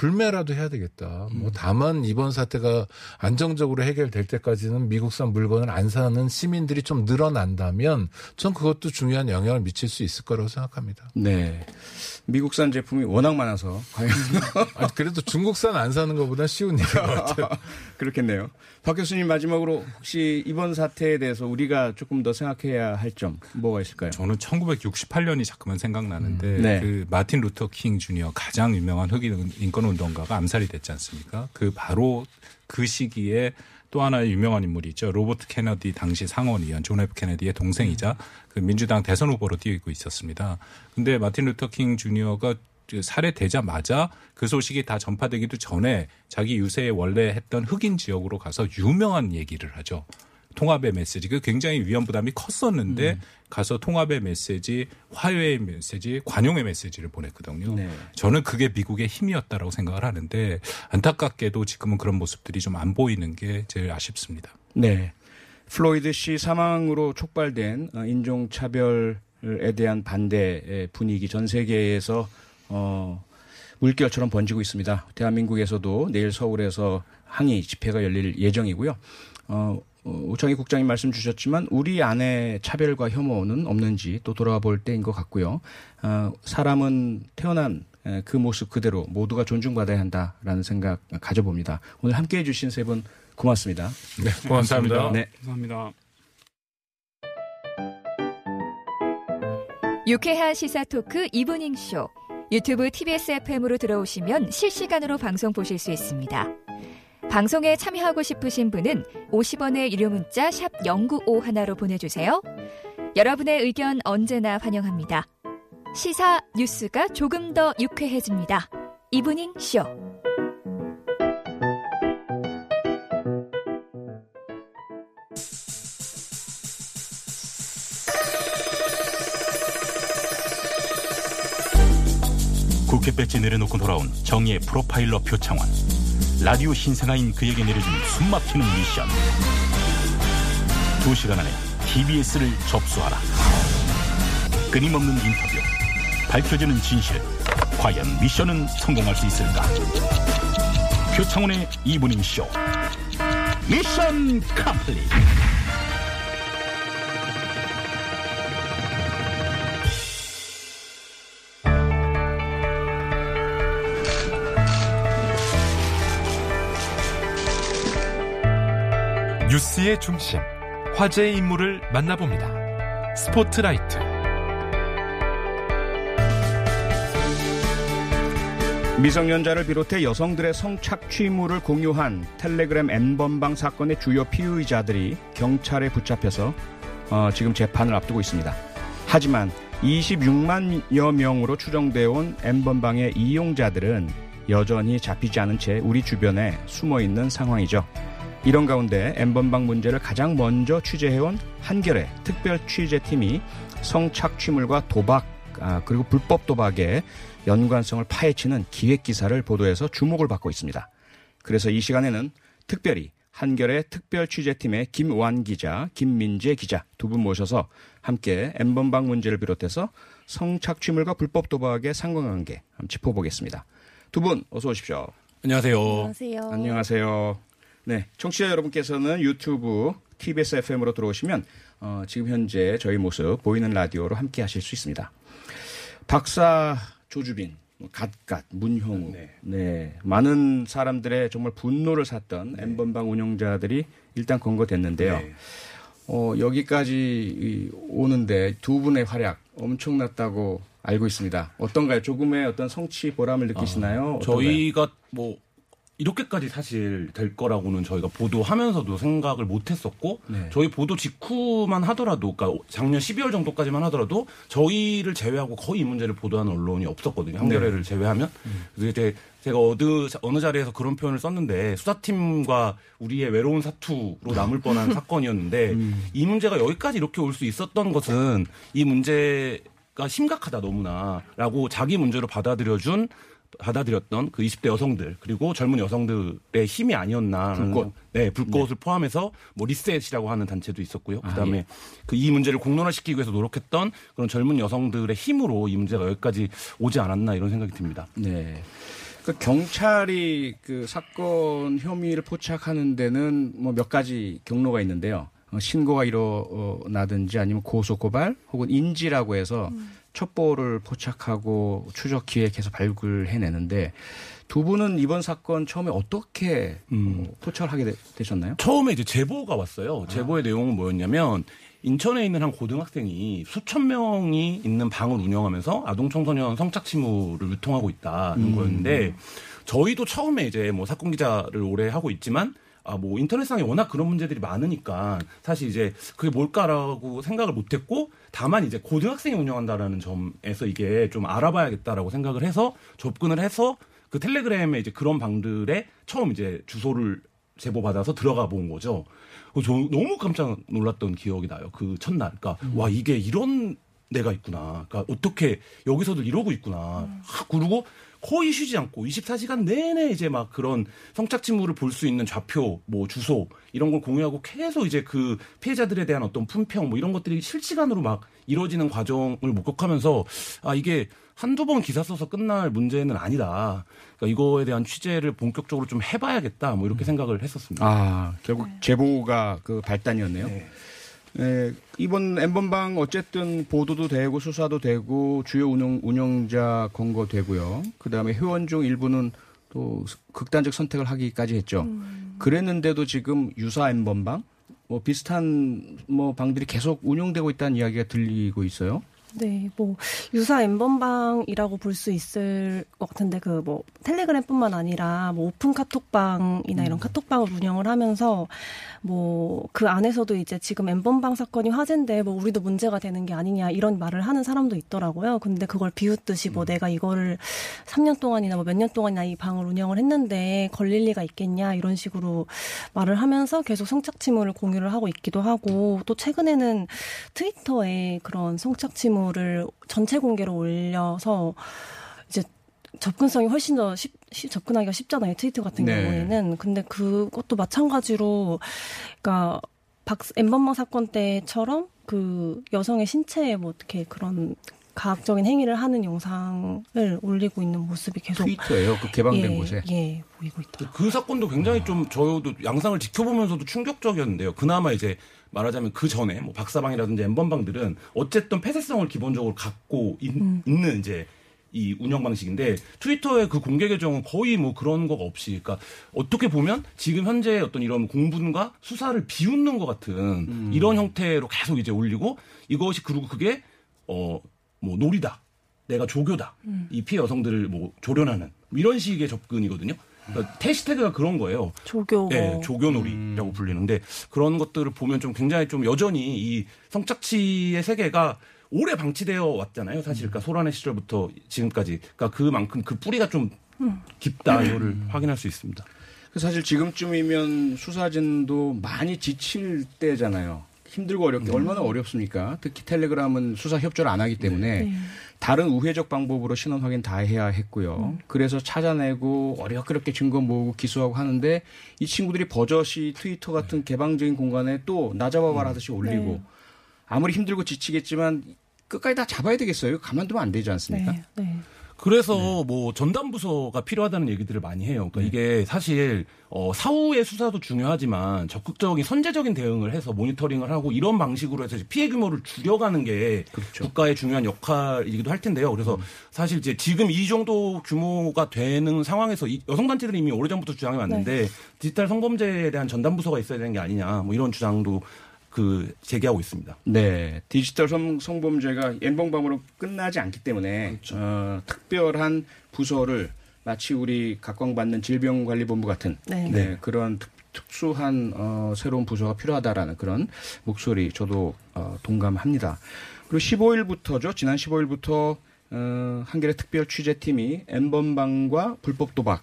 불매라도 해야 되겠다. 뭐 다만 이번 사태가 안정적으로 해결될 때까지는 미국산 물건을 안 사는 시민들이 좀 늘어난다면 전 그것도 중요한 영향을 미칠 수 있을 거라고 생각합니다. 네. 미국산 제품이 워낙 많아서 과연 아, 그래도 중국산 안 사는 것보다 쉬운 일인 것 같아요. 그렇겠네요. 박 교수님 마지막으로 혹시 이번 사태에 대해서 우리가 조금 더 생각해야 할 점 뭐가 있을까요? 저는 1968년이 자꾸만 생각나는데 음. 네. 그 마틴 루터 킹 주니어 가장 유명한 흑인 인권 운동가가 암살이 됐지 않습니까? 그 바로 그 시기에 또 하나의 유명한 인물이 있죠. 로버트 케네디 당시 상원의원 존 F 케네디의 동생이자 그 민주당 대선 후보로 뛰고 있었습니다. 근데 마틴 루터 킹 주니어가 그 살해되자마자 그 소식이 다 전파되기도 전에 자기 유세에 원래 했던 흑인 지역으로 가서 유명한 얘기를 하죠. 통합의 메시지. 그 굉장히 위험 부담이 컸었는데 음. 가서 통합의 메시지, 화해의 메시지, 관용의 메시지를 보냈거든요. 네. 저는 그게 미국의 힘이었다라고 생각을 하는데 안타깝게도 지금은 그런 모습들이 좀 안 보이는 게 제일 아쉽습니다. 네. 플로이드 씨 사망으로 촉발된 어, 인종차별에 대한 반대 분위기 전 세계에서 어, 물결처럼 번지고 있습니다. 대한민국에서도 내일 서울에서 항의 집회가 열릴 예정이고요. 어, 어, 오창익 국장님 말씀 주셨지만 우리 안에 차별과 혐오는 없는지 또 돌아봐 볼 때인 것 같고요. 어, 사람은 태어난 에, 그 모습 그대로 모두가 존중받아야 한다라는 생각 가져봅니다. 오늘 함께해 주신 세 분 고맙습니다. 네, 고맙습니다. 네. 감사합니다. 유쾌한 시사 토크 이브닝 쇼 유튜브 TBS FM으로 들어오시면 실시간으로 방송 보실 수 있습니다. 방송에 참여하고 싶으신 분은 50원의 유료 문자 샵 0951로 보내주세요. 여러분의 의견 언제나 환영합니다. 시사 뉴스가 조금 더 유쾌해집니다. 이브닝 쇼. 국회 배지 내려놓고 돌아온 정의의 프로파일러 표창원. 라디오 신생아인 그에게 내려준 숨막히는 미션. 두 시간 안에 TBS를 접수하라. 끊임없는 인터뷰. 밝혀지는 진실. 과연 미션은 성공할 수 있을까? 표창원의 이브닝 쇼. Mission complete. 뉴스의 중심, 화제의 인물을 만나봅니다. 스포트라이트. 미성년자를 비롯해 여성들의 성착취물을 공유한 텔레그램 N번방 사건의 주요 피의자들이 경찰에 붙잡혀서 어, 지금 재판을 앞두고 있습니다. 하지만 26만여 명으로 추정되어 온 N번방의 이용자들은 여전히 잡히지 않은 채 우리 주변에 숨어 있는 상황이죠. 이런 가운데 N번방 문제를 가장 먼저 취재해온 한결의 특별 취재팀이 성착취물과 도박, 아, 그리고 불법 도박에 연관성을 파헤치는 기획 기사를 보도해서 주목을 받고 있습니다. 그래서 이 시간에는 특별히 한결의 특별 취재팀의 김완 기자, 김민재 기자 두 분 모셔서 함께 엠번방 문제를 비롯해서 성착취물과 불법 도박의 상관관계 한번 짚어보겠습니다. 두 분 어서 오십시오. 안녕하세요. 안녕하세요. 안녕하세요. 네, 청취자 여러분께서는 유튜브 TBS FM으로 들어오시면 어, 지금 현재 저희 모습 보이는 라디오로 함께 하실 수 있습니다. 박사 조주빈, 뭐 갓갓, 문형우, 네. 많은 사람들의 정말 분노를 샀던 엠번방 운영자들이 일단 건거됐는데요. 네. 어, 여기까지 이- 오는데 두 분의 활약 엄청났다고 알고 있습니다. 어떤가요? 조금의 어떤 성취 보람을 느끼시나요? 어떤가요? 저희가 뭐 이렇게까지 사실 될 거라고는 저희가 보도하면서도 생각을 못 했었고 네. 저희 보도 직후만 하더라도 그러니까 작년 12월 정도까지만 하더라도 저희를 제외하고 거의 이 문제를 보도하는 언론이 없었거든요. 한겨레를 제외하면. 그래서 이제 제가 어느 어느 자리에서 그런 표현을 썼는데 수사팀과 우리의 외로운 사투로 남을 뻔한 사건이었는데 이 문제가 여기까지 이렇게 올 수 있었던 것은 이 문제가 심각하다 너무나라고 자기 문제로 받아들여준 받아들였던 그 20대 여성들 그리고 젊은 여성들의 힘이 아니었나 불꽃. 네 불꽃을 포함해서 뭐 리셋이라고 하는 단체도 있었고요 아, 그다음에 예. 그이 문제를 공론화시키기 위해서 노력했던 그런 젊은 여성들의 힘으로 이 문제가 여기까지 오지 않았나 이런 생각이 듭니다. 네. 그 경찰이 그 사건 혐의를 포착하는 데는 뭐 몇 가지 경로가 있는데요. 어, 신고가 일어나든지 아니면 고소 고발 혹은 인지라고 해서 첩보를 포착하고 추적 기획해서 발굴해내는데 두 분은 이번 사건 처음에 어떻게 음. 어, 포착을 하게 되, 셨나요 처음에 이제 제보가 왔어요. 제보의 내용은 뭐였냐면 인천에 있는 한 고등학생이 수천 명이 있는 방을 운영하면서 아동 청소년 성착취물을 유통하고 있다는 거였는데 저희도 처음에 이제 뭐 사건 기자를 오래 하고 있지만 아 뭐 인터넷상에 워낙 그런 문제들이 많으니까 사실 이제 그게 뭘까라고 생각을 못했고 다만 이제 고등학생이 운영한다라는 점에서 이게 좀 알아봐야겠다라고 생각을 해서 접근을 해서 그 텔레그램에 이제 그런 방들에 처음 이제 주소를 제보 받아서 들어가 본 거죠. 저 너무 깜짝 놀랐던 기억이 나요. 그 첫날. 그러니까 와 이게 이런 데가 있구나. 그러니까 어떻게 여기서도 이러고 있구나. 하, 그리고 거의 쉬지 않고 24시간 내내 이제 막 그런 성착취물을 볼 수 있는 좌표, 뭐 주소 이런 걸 공유하고 계속 이제 그 피해자들에 대한 어떤 품평 뭐 이런 것들이 실시간으로 막 이루어지는 과정을 목격하면서 아 이게 한두 번 기사 써서 끝날 문제는 아니다. 그러니까 이거에 대한 취재를 본격적으로 좀 해봐야겠다. 뭐 이렇게 생각을 했었습니다. 아 결국 제보가 그 발단이었네요. 네. 네, 이번 엠번방 어쨌든 보도도 되고 수사도 되고 주요 운영 운영자 검거되고요. 그다음에 회원 중 일부는 또 극단적 선택을 하기까지 했죠. 그랬는데도 지금 유사 엠번방 뭐 비슷한 뭐 방들이 계속 운영되고 있다는 이야기가 들리고 있어요. 네, 뭐 유사 엠번방이라고 볼 수 있을 것 같은데 그 뭐 텔레그램뿐만 아니라 뭐 오픈 카톡방이나 이런 카톡방을 운영을 하면서 뭐 그 안에서도 이제 지금 엠번방 사건이 화제인데 뭐 우리도 문제가 되는 게 아니냐 이런 말을 하는 사람도 있더라고요. 근데 그걸 비웃듯이 뭐 내가 이거를 3년 동안이나 뭐 몇 년 동안이나 이 방을 운영을 했는데 걸릴 리가 있겠냐 이런 식으로 말을 하면서 계속 성착취물을 공유를 하고 있기도 하고 또 최근에는 트위터에 그런 성착취물 을 전체 공개로 올려서 이제 접근성이 훨씬 더 쉽, 쉽- 접근하기가 쉽잖아요. 트위터 같은 네. 경우에는. 근데 그것도 마찬가지로 그러니까 박 엠번방 사건 때처럼 그 여성의 신체에 뭐 어떻게 그런 가학적인 행위를 하는 영상을 올리고 있는 모습이 계속 트위터예요. 그 개방된 예, 곳에. 예, 보이고 있더라고요. 그 사건도 굉장히 좀 저도 양상을 지켜보면서도 충격적이었는데요. 그나마 이제 말하자면 그 전에 뭐 박사방이라든지 엠번방들은 어쨌든 폐쇄성을 기본적으로 갖고 있, 음. 는 이제 이 운영 방식인데 트위터의 그 공개 계정은 거의 뭐 그런 거가 없이 그러니까 어떻게 보면 지금 현재 어떤 이런 공분과 수사를 비웃는 것 같은 이런 형태로 계속 이제 올리고 이것이 그리고 그게 어 뭐 놀이다 내가 조교다 이 피해 여성들을 뭐 조련하는 뭐 이런 식의 접근이거든요. 그러니까 해시태그가 그런 거예요. 조교. 예, 조교놀이라고 불리는데 그런 것들을 보면 좀 굉장히 좀 여전히 이 성착취의 세계가 오래 방치되어 왔잖아요. 사실 그러니까 소란의 시절부터 지금까지 그러니까 그만큼 그 뿌리가 좀 깊다 이거를 확인할 수 있습니다. 사실 지금쯤이면 수사진도 많이 지칠 때잖아요. 힘들고 어렵게 얼마나 어렵습니까? 특히 텔레그램은 수사 협조를 안 하기 때문에 네. 다른 우회적 방법으로 신원 확인 다 해야 했고요. 그래서 찾아내고 어렵게 증거 모으고 기소하고 하는데 이 친구들이 버젓이 트위터 같은 개방적인 공간에 또 나 잡아봐라 하듯이 올리고 네. 아무리 힘들고 지치겠지만 끝까지 다 잡아야 되겠어요. 가만두면 안 되지 않습니까? 네. 네. 그래서 뭐 전담 부서가 필요하다는 얘기들을 많이 해요. 그러니까 이게 사실 어 사후의 수사도 중요하지만 적극적인 선제적인 대응을 해서 모니터링을 하고 이런 방식으로 해서 피해 규모를 줄여가는 게 국가의 중요한 역할이기도 할 텐데요. 그래서 사실 이제 지금 이 정도 규모가 되는 상황에서 이 여성 단체들이 이미 오래전부터 주장해 왔는데 디지털 성범죄에 대한 전담 부서가 있어야 되는 게 아니냐 뭐 이런 주장도 그 제기하고 있습니다. 네, 디지털 성, 성범죄가 엠번방으로 끝나지 않기 때문에 어, 특별한 부서를 마치 우리 각광받는 질병관리본부 같은 네. 네, 그런 특, 특수한 어, 새로운 부서가 필요하다라는 그런 목소리 저도 어, 동감합니다. 그리고 15일부터죠. 지난 15일부터 어, 한겨레 특별 취재팀이 엠번방과 불법 도박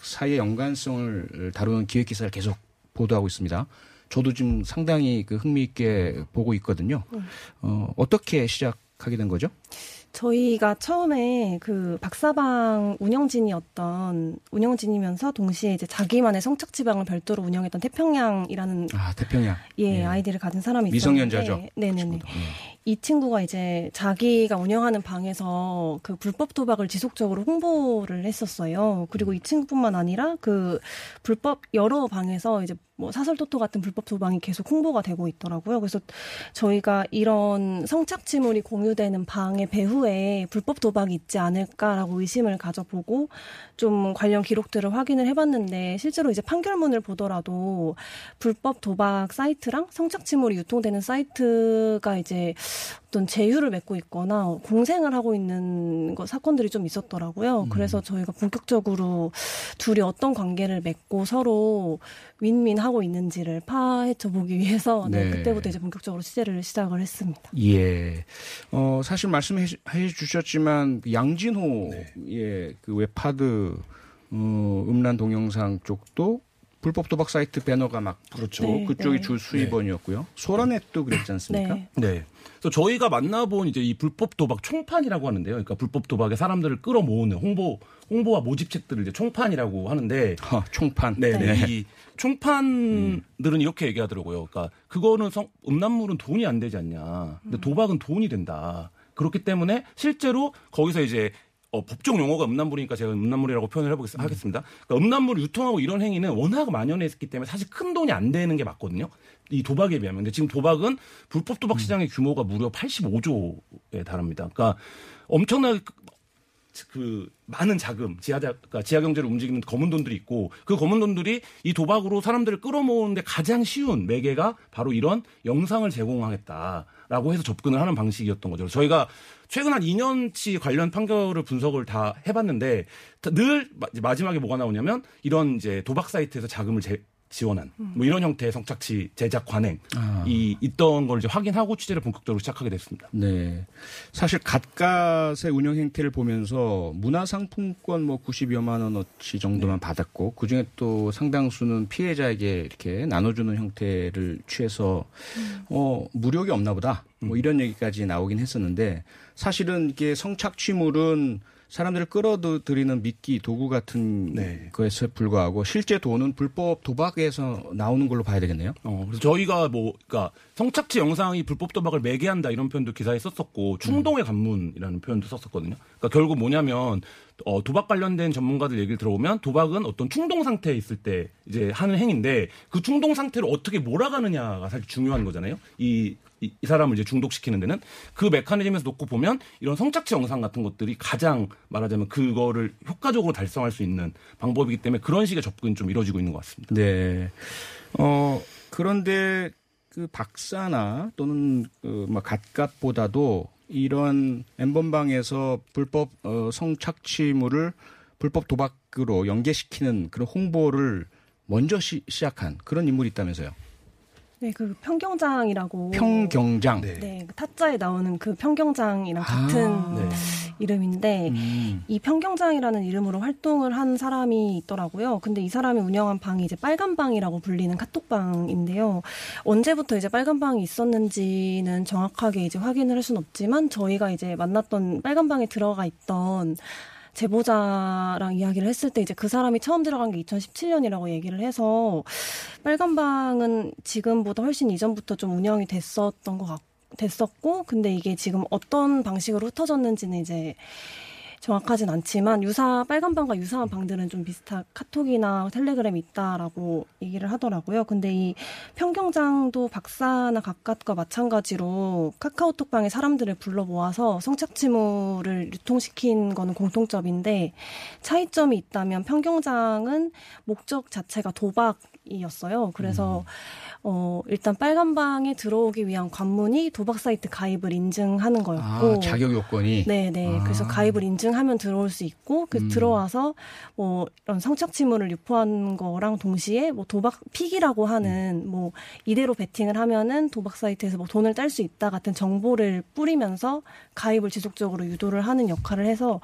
사이의 연관성을 다루는 기획 기사를 계속 보도하고 있습니다. 저도 지금 상당히 그 흥미있게 보고 있거든요. 어, 어떻게 시작하게 된 거죠? 저희가 처음에 그 박사방 운영진이었던 운영진이면서 동시에 이제 자기만의 성착 지방을 별도로 운영했던 태평양이라는 아, 태평양. 예, 예. 아이디를 가진 사람이 미성년자죠. 네네네. 친구도. 예. 이 친구가 이제 자기가 운영하는 방에서 그 불법 도박을 지속적으로 홍보를 했었어요. 그리고 이 친구뿐만 아니라 그 불법 여러 방에서 이제 뭐 사설 토토 같은 불법 도박이 계속 홍보가 되고 있더라고요. 그래서 저희가 이런 성착취물이 공유되는 방의 배후에 불법 도박이 있지 않을까라고 의심을 가져보고 좀 관련 기록들을 확인을 해봤는데 실제로 이제 판결문을 보더라도 불법 도박 사이트랑 성착취물이 유통되는 사이트가 이제 어떤 제휴를 맺고 있거나 공생을 하고 있는 거 사건들이 좀 있었더라고요. 그래서 저희가 본격적으로 둘이 어떤 관계를 맺고 서로 윈윈하고 있는지를 파헤쳐 보기 위해서 네, 네. 그때부터 이제 본격적으로 취재를 시작을 했습니다. 예. 어, 사실 말씀 해 주- 해 주셨지만 그 양진호의 그 웹하드 어, 음란 동영상 쪽도 불법 도박 사이트 배너가 막 그렇죠. 네, 그쪽이 네. 주 수입원이었고요. 소라넷도 그랬지 않습니까? 네. 네. 그래서 저희가 만나본 이제 이 불법 도박 총판이라고 하는데요. 그러니까 불법 도박에 사람들을 끌어모으는 홍보 홍보와 모집책들을 이제 총판이라고 하는데 허, 총판. 네, 네. 네. 이 총판들은 이렇게 얘기하더라고요. 그러니까 그거는 성, 음란물은 돈이 안 되지 않냐. 근데 도박은 돈이 된다. 그렇기 때문에 실제로 거기서 이제 어, 법적 용어가 음란물이니까 제가 음란물이라고 표현을 해보겠, 하겠습니다. 그러니까 음란물을 유통하고 이런 행위는 워낙 만연해 있기 때문에 사실 큰 돈이 안 되는 게 맞거든요. 이 도박에 비하면. 근데 지금 도박은 불법 도박 시장의 규모가 무려 85조에 달합니다. 그러니까 엄청나게 그 많은 자금, 지하 그러니까 지하 경제를 움직이는 검은 돈들이 있고 그 검은 돈들이 이 도박으로 사람들을 끌어모으는데 가장 쉬운 매개가 바로 이런 영상을 제공하겠다 라고 해서 접근을 하는 방식이었던 거죠. 저희가 최근 한 2년치 관련 판결을 분석을 다 해봤는데 늘 마- 마지막에 뭐가 나오냐면 이런 이제 도박 사이트에서 자금을 제- 지원한 뭐 이런 형태의 성착취 제작 관행 이 있던 걸 이제 확인하고 취재를 본격적으로 시작하게 됐습니다. 네. 사실 갓갓의 운영 행태를 보면서 문화상품권 뭐 90여만 원어치 정도만 받았고 그중에 또 상당수는 피해자에게 이렇게 나눠주는 형태를 취해서 어 무력이 없나 보다. 뭐 이런 얘기까지 나오긴 했었는데 사실은 이게 성착취물은 사람들을 끌어들이는 미끼 도구 같은 네. 거에서 불과하고 실제 돈은 불법 도박에서 나오는 걸로 봐야 되겠네요. 어, 그래서 저희가 뭐, 그니까, 성착취 영상이 불법 도박을 매개한다 이런 표현도 기사에 썼었고, 충동의 간문이라는 표현도 썼었거든요. 그러니까 결국 뭐냐면, 어, 도박 관련된 전문가들 얘기를 들어보면 도박은 어떤 충동 상태에 있을 때 이제 하는 행위인데 그 충동 상태를 어떻게 몰아가느냐가 사실 중요한 거잖아요. 이, 이, 이 사람을 이제 중독시키는 데는 그 메커니즘에서 놓고 보면 이런 성착취 영상 같은 것들이 가장 말하자면 그거를 효과적으로 달성할 수 있는 방법이기 때문에 그런 식의 접근이 좀 이루어지고 있는 것 같습니다. 네. 어, 그런데 그 박사나 또는 그뭐 갓갓보다도 이런 엠번방에서 불법 어, 성착취물을 불법 도박으로 연계시키는 그런 홍보를 먼저 시, 작한 그런 인물이 있다면서요. 네, 그 평경장이라고 평경장. 네, 네 그 타짜에 나오는 그 평경장이랑 같은 아, 네. 이름인데 음. 이 평경장이라는 이름으로 활동을 한 사람이 있더라고요. 근데 이 사람이 운영한 방이 이제 빨간 방이라고 불리는 카톡방인데요. 언제부터 이제 빨간 방이 있었는지는 정확하게 이제 확인을 할 수는 없지만 저희가 이제 만났던 빨간 방에 들어가 있던 제보자랑 이야기를 했을 때 이제 그 사람이 처음 들어간 게 2017년이라고 얘기를 해서 빨간방은 지금보다 훨씬 이전부터 좀 운영이 됐었던 것 같고 됐었고 근데 이게 지금 어떤 방식으로 흩어졌는지는 이제 정확하진 않지만 유사 빨간 방과 유사한 방들은 좀 비슷한 카톡이나 텔레그램이 있다라고 얘기를 하더라고요. 근데 이 평경장도 박사나 각각과 마찬가지로 카카오톡 방에 사람들을 불러 모아서 성착취물을 유통시킨 거는 공통점인데 차이점이 있다면 평경장은 목적 자체가 도박 이었어요. 그래서 음. 어, 일단 빨간 방에 들어오기 위한 관문이 도박 사이트 가입을 인증하는 거였고. 아, 자격 요건이? 네네. 네. 아. 그래서 가입을 인증하면 들어올 수 있고, 그 음. 들어와서 뭐 이런 성착취물을 유포한 거랑 동시에 뭐 도박 픽이라고 하는 음. 뭐 이대로 베팅을 하면은 도박 사이트에서 뭐 돈을 딸 수 있다 같은 정보를 뿌리면서 가입을 지속적으로 유도를 하는 역할을 해서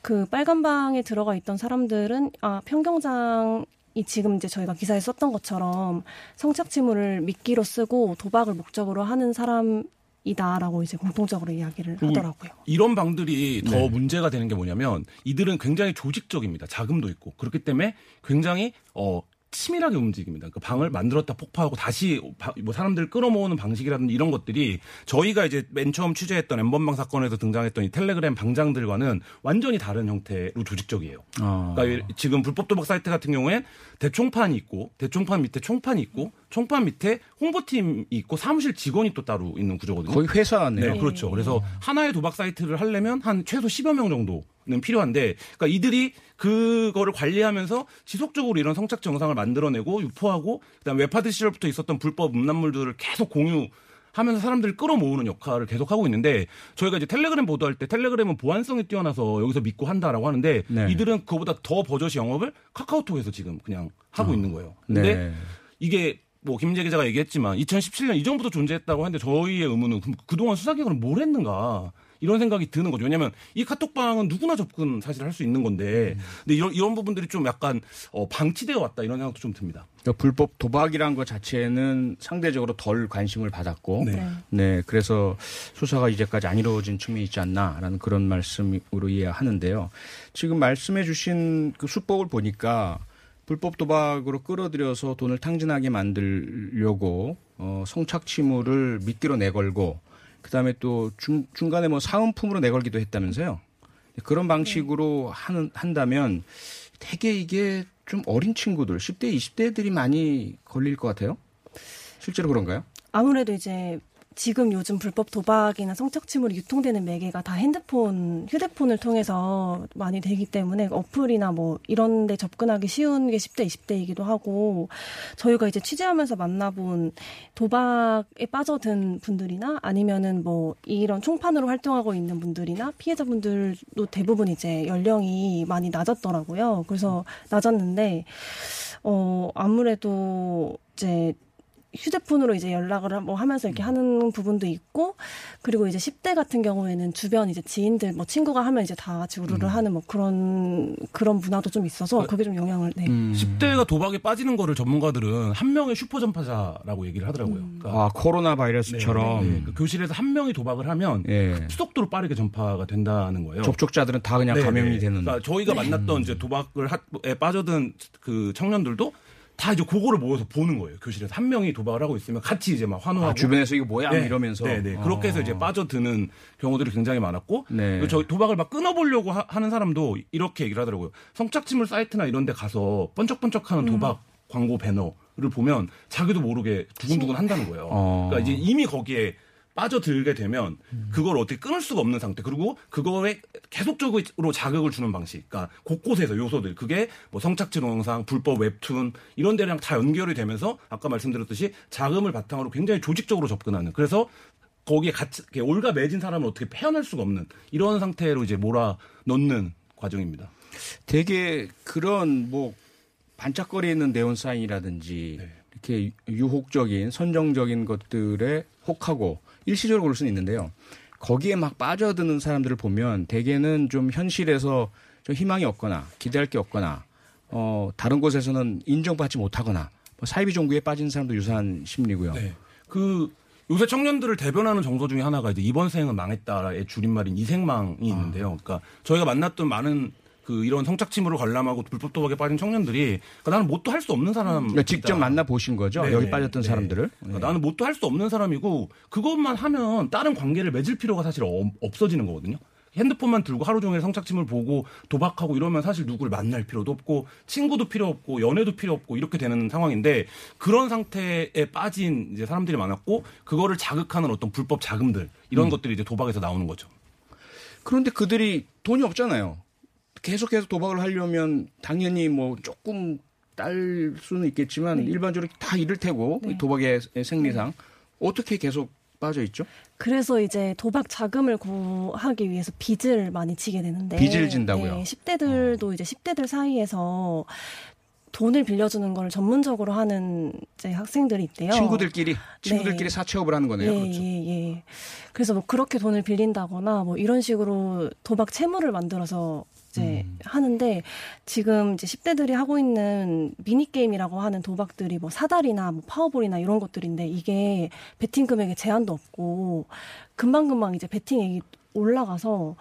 그 빨간 방에 들어가 있던 사람들은 아, 평경장 이 지금 이제 저희가 기사에 썼던 것처럼 성착취물을 미끼로 쓰고 도박을 목적으로 하는 사람 이다라고 이제 공통적으로 이야기를 하더라고요. 이런 방들이 더 네. 문제가 되는 게 뭐냐면 이들은 굉장히 조직적입니다. 자금도 있고 그렇기 때문에 굉장히 어 치밀하게 움직입니다. 그 방을 만들었다 폭파하고 다시 뭐 사람들 끌어모으는 방식이라든지 이런 것들이 저희가 이제 맨 처음 취재했던 엠번방 사건에서 등장했던 이 텔레그램 방장들과는 완전히 다른 형태로 조직적이에요. 아. 그러니까 지금 불법 도박 사이트 같은 경우엔 대총판이 있고 대총판 밑에 총판이 있고 총판 밑에 홍보팀이 있고 사무실 직원이 또 따로 있는 구조거든요. 거의 회사네요. 네, 그렇죠. 그래서 하나의 도박 사이트를 하려면 한 최소 10여 명 정도는 필요한데 그러니까 이들이 그거를 관리하면서 지속적으로 이런 성착 정상을 만들어내고 유포하고 그다음 웹하드 시절부터 있었던 불법 음란물들을 계속 공유 하면서 사람들을 끌어모으는 역할을 계속 하고 있는데 저희가 이제 텔레그램 보도할 때 텔레그램은 보안성이 뛰어나서 여기서 믿고 한다라고 하는데 네. 이들은 그보다 더 버젓이 영업을 카카오톡에서 지금 그냥 하고 어. 있는 거예요. 근데 네. 이게 뭐 김재 기자가 얘기했지만 2017년 이전부터 존재했다고 하는데 저희의 의문은 그동안 수사기관은 뭘 했는가? 이런 생각이 드는 거죠. 왜냐하면 이 카톡방은 누구나 접근 사실 할 수 있는 건데, 음. 근데 이런 이런 부분들이 좀 약간 어, 방치되어 왔다 이런 생각도 좀 듭니다. 그러니까 불법 도박이란 것 자체는 상대적으로 덜 관심을 받았고, 네. 네, 그래서 수사가 이제까지 안 이루어진 측면이 있지 않나라는 그런 말씀으로 이해하는데요. 지금 말씀해주신 그 수법을 보니까. 불법 도박으로 끌어들여서 돈을 탕진하게 만들려고 어, 성착취물을 미끼로 내걸고 그다음에 또 중, 중간에 뭐 사은품으로 내걸기도 했다면서요. 그런 방식으로 네. 하는 한다면 되게 이게 좀 어린 친구들 10대 20대들이 많이 걸릴 것 같아요. 실제로 그런가요? 아무래도 이제 지금 요즘 불법 도박이나 성착취물이 유통되는 매개가 다 핸드폰, 휴대폰을 통해서 많이 되기 때문에 어플이나 뭐 이런 데 접근하기 쉬운 게 10대, 20대이기도 하고 저희가 이제 취재하면서 만나본 도박에 빠져든 분들이나 아니면은 뭐 이런 총판으로 활동하고 있는 분들이나 피해자분들도 대부분 이제 연령이 많이 낮았더라고요. 그래서 낮았는데 어 아무래도 이제 휴대폰으로 이제 연락을 뭐 하면서 이렇게 하는 부분도 있고 그리고 이제 10대 같은 경우에는 주변 이제 지인들 뭐 친구가 하면 이제 다 같이 우르르 음. 하는 뭐 그런 그런 문화도 좀 있어서 그게 좀 영향을 네. 음. 10대가 도박에 빠지는 거를 전문가들은 한 명의 슈퍼 전파자라고 얘기를 하더라고요. 음. 그러니까 아 코로나 바이러스처럼 네, 네. 그 교실에서 한 명이 도박을 하면 네. 수속도로 빠르게 전파가 된다는 거예요. 접촉자들은 다 그냥 네, 감염이 네. 되는. 그러니까 저희가 만났던 이제 도박을 에 빠져든 그 청년들도 다 이제 그거를 모여서 보는 거예요. 교실에서 한 명이 도박을 하고 있으면 같이 이제 막 환호하고 아, 주변에서 이거 뭐야 네, 이러면서 네, 네. 그렇게 해서 이제 어. 빠져드는 경우들이 굉장히 많았고 네. 저 도박을 막 끊어보려고 하, 는 사람도 이렇게 얘기를 하더라고요. 성착취물 사이트나 이런 데 가서 번쩍번쩍하는 도박 광고 배너를 보면 자기도 모르게 두근두근 한다는 거예요. 어. 그러니까 이제 이미 거기에 빠져들게 되면 그걸 어떻게 끊을 수가 없는 상태. 그리고 그거에 계속적으로 자극을 주는 방식. 그러니까 곳곳에서 요소들. 그게 뭐 성착취 동영상, 불법 웹툰 이런 데랑 다 연결이 되면서 아까 말씀드렸듯이 자금을 바탕으로 굉장히 조직적으로 접근하는. 그래서 거기에 같이 올가 매진 사람을 어떻게 패어날 수가 없는 이런 상태로 이제 몰아 넣는 과정입니다. 되게 그런 뭐 반짝거리는 네온 사인이라든지 네. 이렇게 유혹적인 선정적인 것들에 혹하고 일시적으로 그럴 수는 있는데요. 거기에 막 빠져드는 사람들을 보면 대개는 좀 현실에서 좀 희망이 없거나 기대할 게 없거나 어 다른 곳에서는 인정받지 못하거나 뭐 사이비 종교에 빠진 사람도 유사한 심리고요. 네. 그 요새 청년들을 대변하는 정서 중에 하나가 이제 이번 생은 망했다의 줄임말인 이생망이 있는데요. 그러니까 저희가 만났던 많은 그 이런 성착취물을 관람하고 불법 도박에 빠진 청년들이 그러니까 나는 뭣도 할 수 없는 사람. 그러니까 직접 만나 보신 거죠. 네, 여기 네, 빠졌던 네. 사람들을. 그러니까 나는 뭣도 할 수 없는 사람이고 그것만 하면 다른 관계를 맺을 필요가 사실 어- 없어지는 거거든요. 핸드폰만 들고 하루 종일 성착취물 보고 도박하고 이러면 사실 누구를 만날 필요도 없고 친구도 필요 없고 연애도 필요 없고 이렇게 되는 상황인데 그런 상태에 빠진 이제 사람들이 많았고 그거를 자극하는 어떤 불법 자금들 이런 음. 것들이 이제 도박에서 나오는 거죠. 그런데 그들이 돈이 없잖아요. 계속 해서 도박을 하려면 당연히 뭐 조금 딸 수는 있겠지만 일반적으로 다 잃을 테고 네. 도박의 생리상 어떻게 계속 빠져 있죠? 그래서 이제 도박 자금을 구하기 위해서 빚을 많이 지게 되는데 빚을 진다고요? 네, 10대들도 이제 10대들 사이에서 돈을 빌려주는 걸 전문적으로 하는 이제 학생들이 있대요. 친구들끼리 친구들끼리 네. 사채업을 하는 거네요. 예, 그렇죠. 예, 예. 그래서 뭐 그렇게 돈을 빌린다거나 뭐 이런 식으로 도박 채무를 만들어서 이제 음. 하는데 지금 이제 10대들이 하고 있는 미니게임이라고 하는 도박들이 뭐 사다리나 뭐 파워볼이나 이런 것들인데 이게 베팅 금액에 제한도 없고 금방금방 이제 베팅액이 올라가서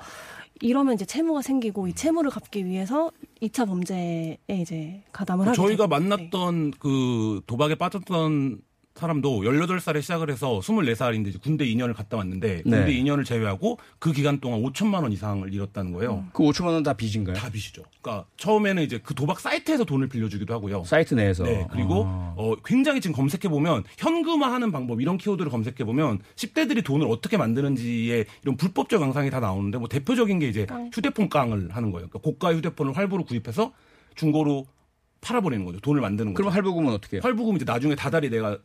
이러면 이제 채무가 생기고 이 채무를 갚기 위해서 2차 범죄에 이제 가담을 하게 저희가 되고. 네. 만났던 그 도박에 빠졌던 사람도 18살에 시작을 해서 24살인데 이제 군대 2년을 갔다 왔는데 군대 네. 2년을 제외하고 그 기간 동안 5천만 원 이상을 잃었다는 거예요. 그 5천만 원 다 빚인가요? 다 빚이죠. 그러니까 처음에는 이제 그 도박 사이트에서 돈을 빌려주기도 하고요. 사이트 내에서. 네, 그리고 아. 어, 굉장히 지금 검색해 보면 현금화하는 방법 이런 키워드를 검색해 보면 10대들이 돈을 어떻게 만드는지의 이런 불법적 영상이 다 나오는데 뭐 대표적인 게 이제 휴대폰 깡을 하는 거예요. 그러니까 고가 휴대폰을 할부로 구입해서 중고로 팔아버리는 거죠. 돈을 만드는 거죠. 그럼 할부금은 어떻게 해요? 할부금 이제 나중에 다달이 내가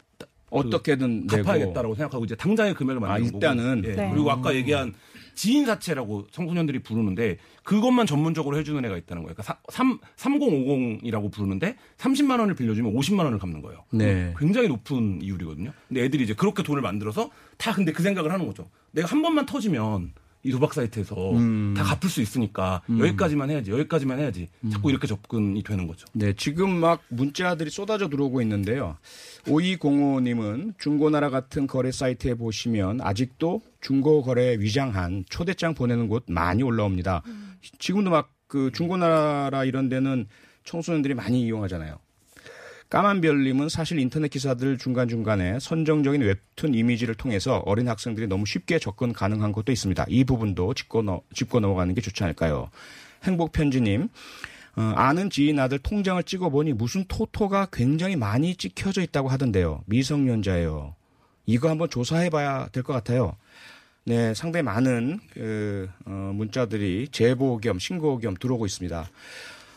어떻게든 내고. 갚아야겠다라고 생각하고 이제 당장의 금액을 아, 만드는 일단은? 거고. 예. 네. 그리고 아까 얘기한 지인 사채라고 청소년들이 부르는데 그것만 전문적으로 해주는 애가 있다는 거예요. 그러니까 3, 3050이라고 부르는데 30만 원을 빌려주면 50만 원을 갚는 거예요. 네. 굉장히 높은 이율이거든요. 근데 애들이 이제 그렇게 돈을 만들어서 다 근데 그 생각을 하는 거죠. 내가 한 번만 터지면 이 도박 사이트에서 음. 다 갚을 수 있으니까 여기까지만 해야지, 여기까지만 해야지. 자꾸 이렇게 접근이 되는 거죠. 네, 지금 막 문자들이 쏟아져 들어오고 있는데요. 5205님은 중고나라 같은 거래 사이트에 보시면 아직도 중고 거래 위장한 초대장 보내는 곳 많이 올라옵니다. 지금도 막 그 중고나라 이런 데는 청소년들이 많이 이용하잖아요. 까만별님은 사실 인터넷 기사들 중간중간에 선정적인 웹툰 이미지를 통해서 어린 학생들이 너무 쉽게 접근 가능한 것도 있습니다. 이 부분도 짚고, 넘- 짚고 넘어가는 게 좋지 않을까요? 행복편지님, 어, 아는 지인 아들 통장을 찍어보니 무슨 토토가 굉장히 많이 찍혀져 있다고 하던데요. 미성년자예요. 이거 한번 조사해봐야 될 것 같아요. 네, 상당히 많은 그 어, 문자들이 제보 겸 신고 겸 들어오고 있습니다.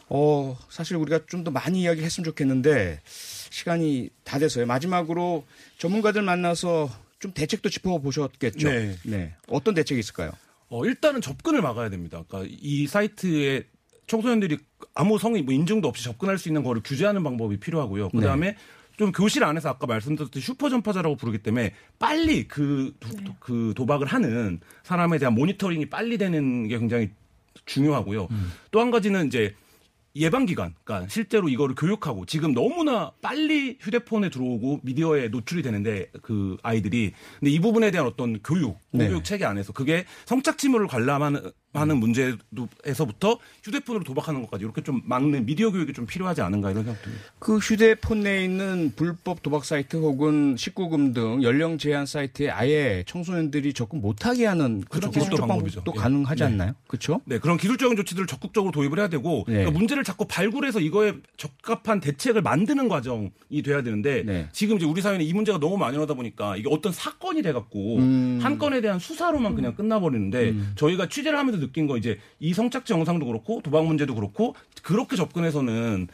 어, 사실 우리가 좀 더 많이 이야기를 했으면 좋겠는데 시간이 다 돼서요. 마지막으로 전문가들 만나서 좀 대책도 짚어보셨겠죠. 네. 어떤 대책이 있을까요? 어, 일단은 접근을 막아야 됩니다. 그러니까 이 사이트에 청소년들이 아무 성의 뭐 인증도 없이 접근할 수 있는 거를 규제하는 방법이 필요하고요. 그 다음에 좀 교실 안에서 아까 말씀드렸듯이 슈퍼 전파자라고 부르기 때문에 빨리 그, 도, 그 도박을 하는 사람에 대한 모니터링이 빨리 되는 게 굉장히 중요하고요. 또한 가지는 이제 예방기관, 그러니까 실제로 이거를 교육하고 지금 너무나 빨리 휴대폰에 들어오고 미디어에 노출이 되는데 그 아이들이 근데 이 부분에 대한 어떤 교육, 네. 교육 체계 안에서 그게 성착취물을 관람하는 하는 문제에서부터 휴대폰으로 도박하는 것까지 이렇게 좀 막는 미디어 교육이 좀 필요하지 않은가 이런 생각 듭니다. 그 휴대폰 내에 있는 불법 도박 사이트 혹은 19금 등 연령 제한 사이트에 아예 청소년들이 접근 못하게 하는 그런 그렇죠. 기술적 방법이죠. 방법도 예. 가능하지 네. 않나요? 그렇죠? 네, 그런 기술적인 조치들을 적극적으로 도입을 해야 되고 네. 그러니까 문제를 자꾸 발굴해서 이거에 적합한 대책을 만드는 과정이 돼야 되는데 네. 지금 이제 우리 사회는 이 문제가 너무 많이 나다 보니까 이게 어떤 사건이 돼 갖고 음. 한 건에 대한 수사로만 그냥 끝나버리는데 저희가 취재를 하면서 느낀 거 이제 이 성착취 영상도 그렇고 도박 문제도 그렇고 그렇게 접근해서는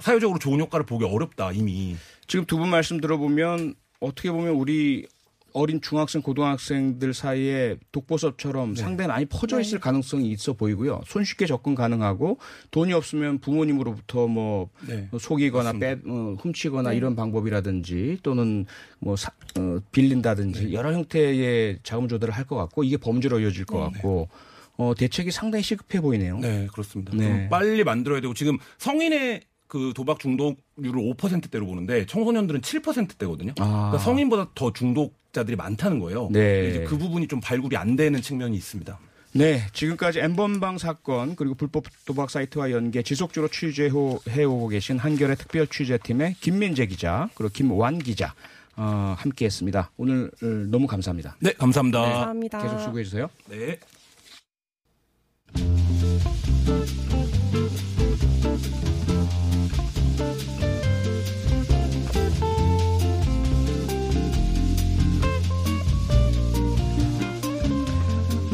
사회적으로 좋은 효과를 보기 어렵다 이미. 지금 두 분 말씀 들어보면 어떻게 보면 우리 어린 중학생, 고등학생들 사이에 독보섭처럼 네. 상당히 많이 퍼져 있을 가능성이 있어 보이고요. 손쉽게 접근 가능하고 돈이 없으면 부모님으로부터 뭐 네. 속이거나 빼, 어, 훔치거나 이런 방법이라든지 또는 뭐 사, 어, 빌린다든지 여러 형태의 자금 조달을 할 것 같고 이게 범죄로 이어질 것 같고 어, 대책이 상당히 시급해 보이네요. 네, 그렇습니다. 네. 좀 빨리 만들어야 되고 지금 성인의 그 도박 중독률을 5%대로 보는데 청소년들은 7%대거든요. 아. 그러니까 성인보다 더 중독자들이 많다는 거예요. 네. 이제 그 부분이 좀 발굴이 안 되는 측면이 있습니다. 네, 지금까지 엠번방 사건 그리고 불법 도박 사이트와 연계 지속적으로 취재해오고 계신 한겨레 특별 취재팀의 김민재 기자 그리고 김완 기자 어, 함께했습니다. 오늘 어, 너무 감사합니다. 네, 감사합니다. 감사합니다. 계속 수고해 주세요. 네.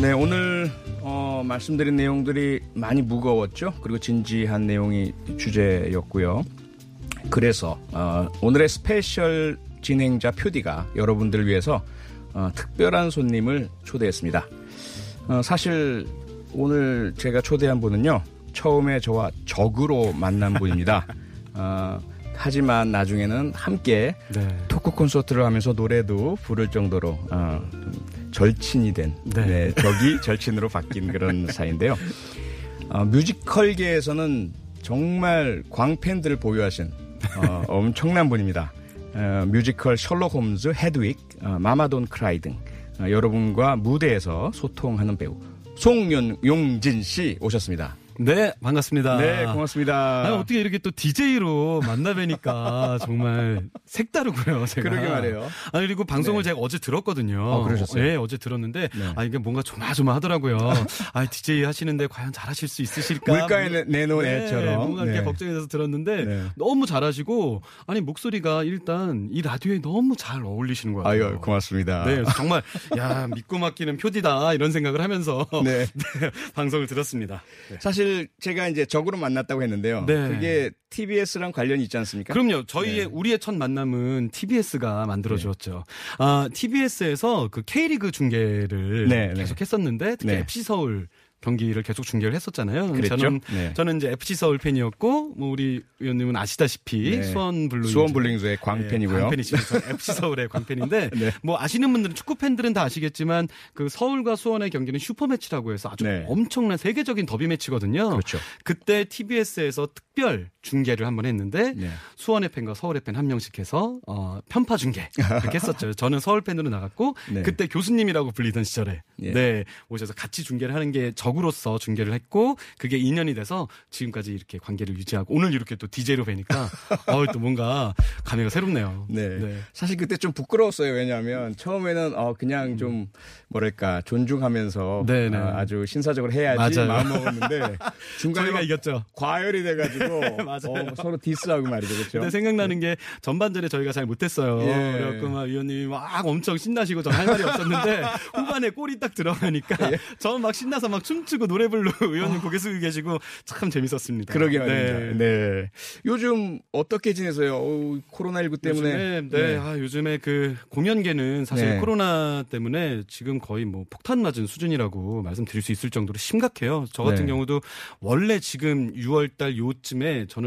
네, 오늘 어, 말씀드린 내용들이 많이 무거웠죠. 그리고 진지한 내용이 주제였고요. 그래서 어, 오늘의 special 진행자 표디가 여러분들을 위해서 어, 특별한 손님을 초대했습니다. 어, 사실 오늘 제가 초대한 분은요. 처음에 저와 적으로 만난 분입니다. 어, 하지만 나중에는 함께 토크 콘서트를 하면서 노래도 부를 정도로 어, 좀 절친이 된 네, 적이 절친으로 바뀐 그런 사이인데요. 어, 뮤지컬계에서는 정말 광팬들을 보유하신 어, 엄청난 분입니다. 어, 뮤지컬 셜록 홈즈, 헤드윅, 어, 마마 돈 크라이 등 어, 여러분과 무대에서 소통하는 배우 송윤용진 씨 오셨습니다. 네, 반갑습니다. 네, 고맙습니다. 아니, 어떻게 이렇게 또 DJ로 만나 뵈니까 정말 색다르고요, 제가. 그러게 말이에요. 아니, 그리고 방송을 네. 제가 어제 들었거든요. 어, 그러셨어요? 네, 어제 들었는데, 네. 아, 이게 뭔가 조마조마하더라고요. 아, DJ 하시는데 과연 잘하실 수 있으실까? 물가에 내- 내놓은 네, 애처럼. 뭔가 이렇게 네. 걱정돼서 들었는데, 네. 너무 잘하시고, 아니, 목소리가 일단 이 라디오에 너무 잘 어울리시는 것 같아요. 아유, 고맙습니다. 네, 정말, 야, 믿고 맡기는 표디다, 이런 생각을 하면서, 네. 방송을 들었습니다. 사실 제가 이제 적으로 만났다고 했는데요. 네. 그게 TBS랑 관련이 있지 않습니까? 그럼요. 저희의 네. 우리의 첫 만남은 TBS가 만들어 주었죠. 아, TBS에서 그 K리그 중계를 네, 네. 계속 했었는데 특히 네. FC 서울 경기를 계속 중계를 했었잖아요. 그랬죠? 저는 네. 저는 이제 FC 서울 팬이었고 뭐 우리 의원님은 아시다시피 네. 수원 블루 수원 블루윙즈의 광팬이고요. 광팬이시죠. FC 서울의 광팬인데 네. 뭐 아시는 분들은 축구 팬들은 다 아시겠지만 그 서울과 수원의 경기는 슈퍼 매치라고 해서 아주 네. 엄청난 세계적인 더비 매치거든요. 그렇죠. 그때 TBS에서 특별 중계를 한번 했는데 네. 수원의 팬과 서울의 팬 한 명씩 해서 어, 편파 중계 이렇게 했었죠. 저는 서울 팬으로 나갔고 네. 그때 교수님이라고 불리던 시절에 예. 네 오셔서 같이 중계를 하는 게 적으로서 중계를 했고 그게 2년이 돼서 지금까지 이렇게 관계를 유지하고 오늘 이렇게 또 DJ로 뵈니까 어, 또 뭔가 감회가 새롭네요. 네. 사실 그때 좀 부끄러웠어요. 왜냐하면 처음에는 어 그냥 좀 뭐랄까 존중하면서 네, 네. 어, 아주 신사적으로 해야지 맞아요. 마음 먹었는데 중간에 저희가 막 이겼죠. 과열이 돼가지고 맞아요. 어, 서로 디스하고 말이죠, 그렇죠? 근데 생각나는 게 전반전에 저희가 잘 못했어요. 예. 그래갖고 막 위원님이 막 엄청 신나시고 전 할 말이 없었는데 후반에 골이 딱 들어가니까 예. 저는 막 신나서 막 춤추고 노래 부르고 위원님 고개 숙이고 계시고 참 재밌었습니다. 그러게 말입니다. 네. 네. 요즘 어떻게 지내세요? 어우, 코로나19 때문에. 요즘에, 네, 아, 요즘에 그 공연계는 사실 네. 코로나 때문에 지금 거의 뭐 폭탄 맞은 수준이라고 말씀드릴 수 있을 정도로 심각해요. 저 같은 네. 경우도 원래 지금 6월달 요쯤에 저는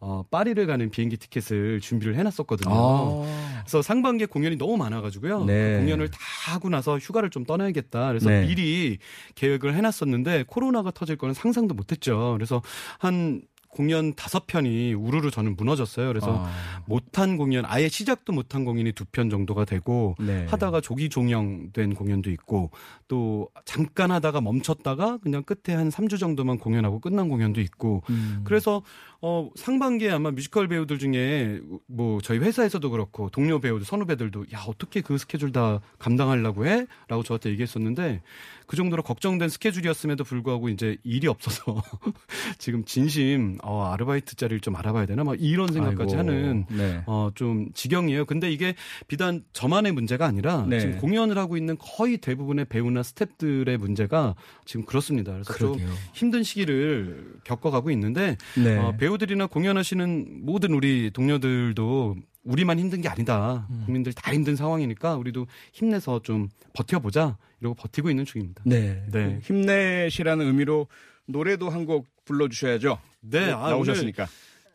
어, 파리를 가는 비행기 티켓을 준비를 해놨었거든요. 아. 그래서 상반기에 공연이 너무 많아가지고요. 네. 그 공연을 다 하고 나서 휴가를 좀 떠나야겠다. 그래서 네. 미리 계획을 해놨었는데 코로나가 터질 거는 상상도 못했죠. 그래서 한 공연 다섯 편이 우르르 저는 무너졌어요. 그래서 아. 못한 공연, 아예 시작도 못한 공연이 두 편 정도가 되고 네. 하다가 조기 종영된 공연도 있고 또 잠깐 하다가 멈췄다가 그냥 끝에 한 3주 정도만 공연하고 끝난 공연도 있고 음. 그래서 어 상반기에 아마 뮤지컬 배우들 중에 뭐 저희 회사에서도 그렇고 동료 배우들 선후배들도 야 어떻게 그 스케줄 다 감당하려고 해?라고 저한테 얘기했었는데 그 정도로 걱정된 스케줄이었음에도 불구하고 이제 일이 없어서 지금 진심 어 아르바이트 자리를 좀 알아봐야 되나 막 이런 생각까지 아이고. 하는 네. 어, 좀 지경이에요. 근데 이게 비단 저만의 문제가 아니라 네. 지금 공연을 하고 있는 거의 대부분의 배우나 스탭들의 문제가 지금 그렇습니다. 그래서 그러게요. 좀 힘든 시기를 겪어가고 있는데 네. 어, 배우 들이나 공연하시는 모든 우리 동료들도 우리만 힘든 게 아니다. 음. 국민들 다 힘든 상황이니까 우리도 힘내서 좀 버텨보자. 이러고 버티고 있는 중입니다. 네. 네. 힘내시라는 의미로 노래도 한 곡 불러주셔야죠. 네, 아, 나오셨으니까.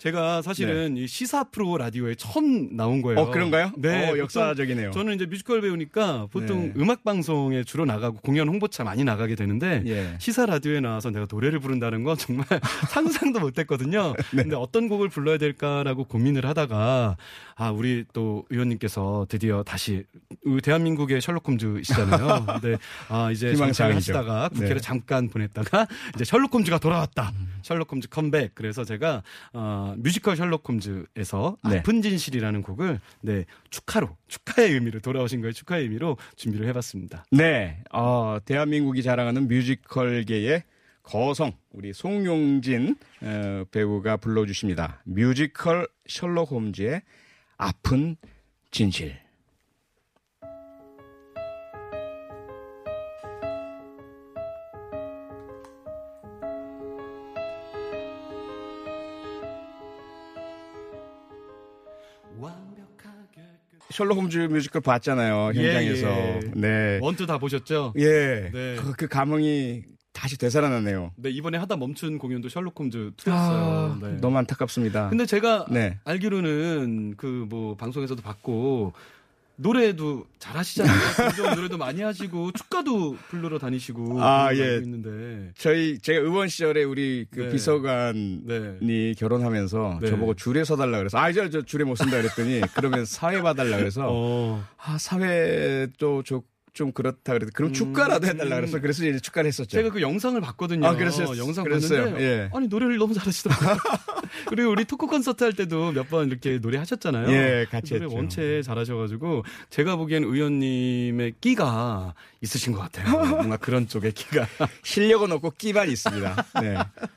제가 사실은 이 시사 프로 라디오에 처음 나온 거예요. 어, 그런가요? 네. 어, 역사적이네요. 저는 이제 뮤지컬 배우니까 보통 네. 음악 방송에 주로 나가고 공연 홍보차 많이 나가게 되는데 예. 시사 라디오에 나와서 내가 노래를 부른다는 건 정말 상상도 못 했거든요. 네. 근데 어떤 곡을 불러야 될까라고 고민을 하다가 아 우리 또 의원님께서 드디어 다시 의- 대한민국의 셜록 홈즈이시잖아요. 근데 아 이제 정치를. 하시다가 국회를 네. 잠깐 보냈다가 이제 셜록 홈즈가 돌아왔다. 음. 셜록 홈즈 컴백. 그래서 제가 어, 뮤지컬 셜록 홈즈에서 네. 아픈 진실이라는 곡을 네 축하로 축하의 의미로 돌아오신 거에 축하의 의미로 준비를 해봤습니다. 네, 어, 대한민국이 자랑하는 뮤지컬계의 거성 우리 송용진 어, 배우가 불러주십니다. 뮤지컬 셜록 홈즈의 아픈 진실. 셜록 홈즈 뮤지컬 봤잖아요 예, 현장에서. 예. 네. one two 다 보셨죠? 예. 네. 그, 그 감흥이 다시 되살아나네요. 네 이번에 하다 멈춘 공연도 셜록 홈즈 2였어요. 아, 네. 너무 안타깝습니다. 근데 제가 네. 알기로는 그 뭐 방송에서도 봤고 노래도 잘 하시잖아요. 공정 노래도 많이 하시고 축가도 부르러 다니시고 아, 예. 있는데 저희 제가 의원 시절에 우리 그 네. 비서관이 네. 결혼하면서 네. 저보고 주례 서달라 그래서 아 저 저 주례 못 선다 그랬더니 그러면 사회 봐달라 그래서 어. 아 사회도 좀, 좀 그렇다 그래서 그럼 축가라도 해달라 그래서 그래서 이제 축가를 했었죠. 제가 그 영상을 봤거든요. 아, 그랬어요? 영상 그랬어요? 봤는데 예. 아니 노래를 너무 잘하시더라고요. 그리고 우리 토크 콘서트 할 때도 몇 번 이렇게 노래 하셨잖아요. 예, 같이 노래 했죠. 원체 잘하셔가지고 제가 보기엔 의원님의 끼가 있으신 것 같아요. 뭔가 그런 쪽의 끼가. 실력은 없고 끼만 있습니다. 네.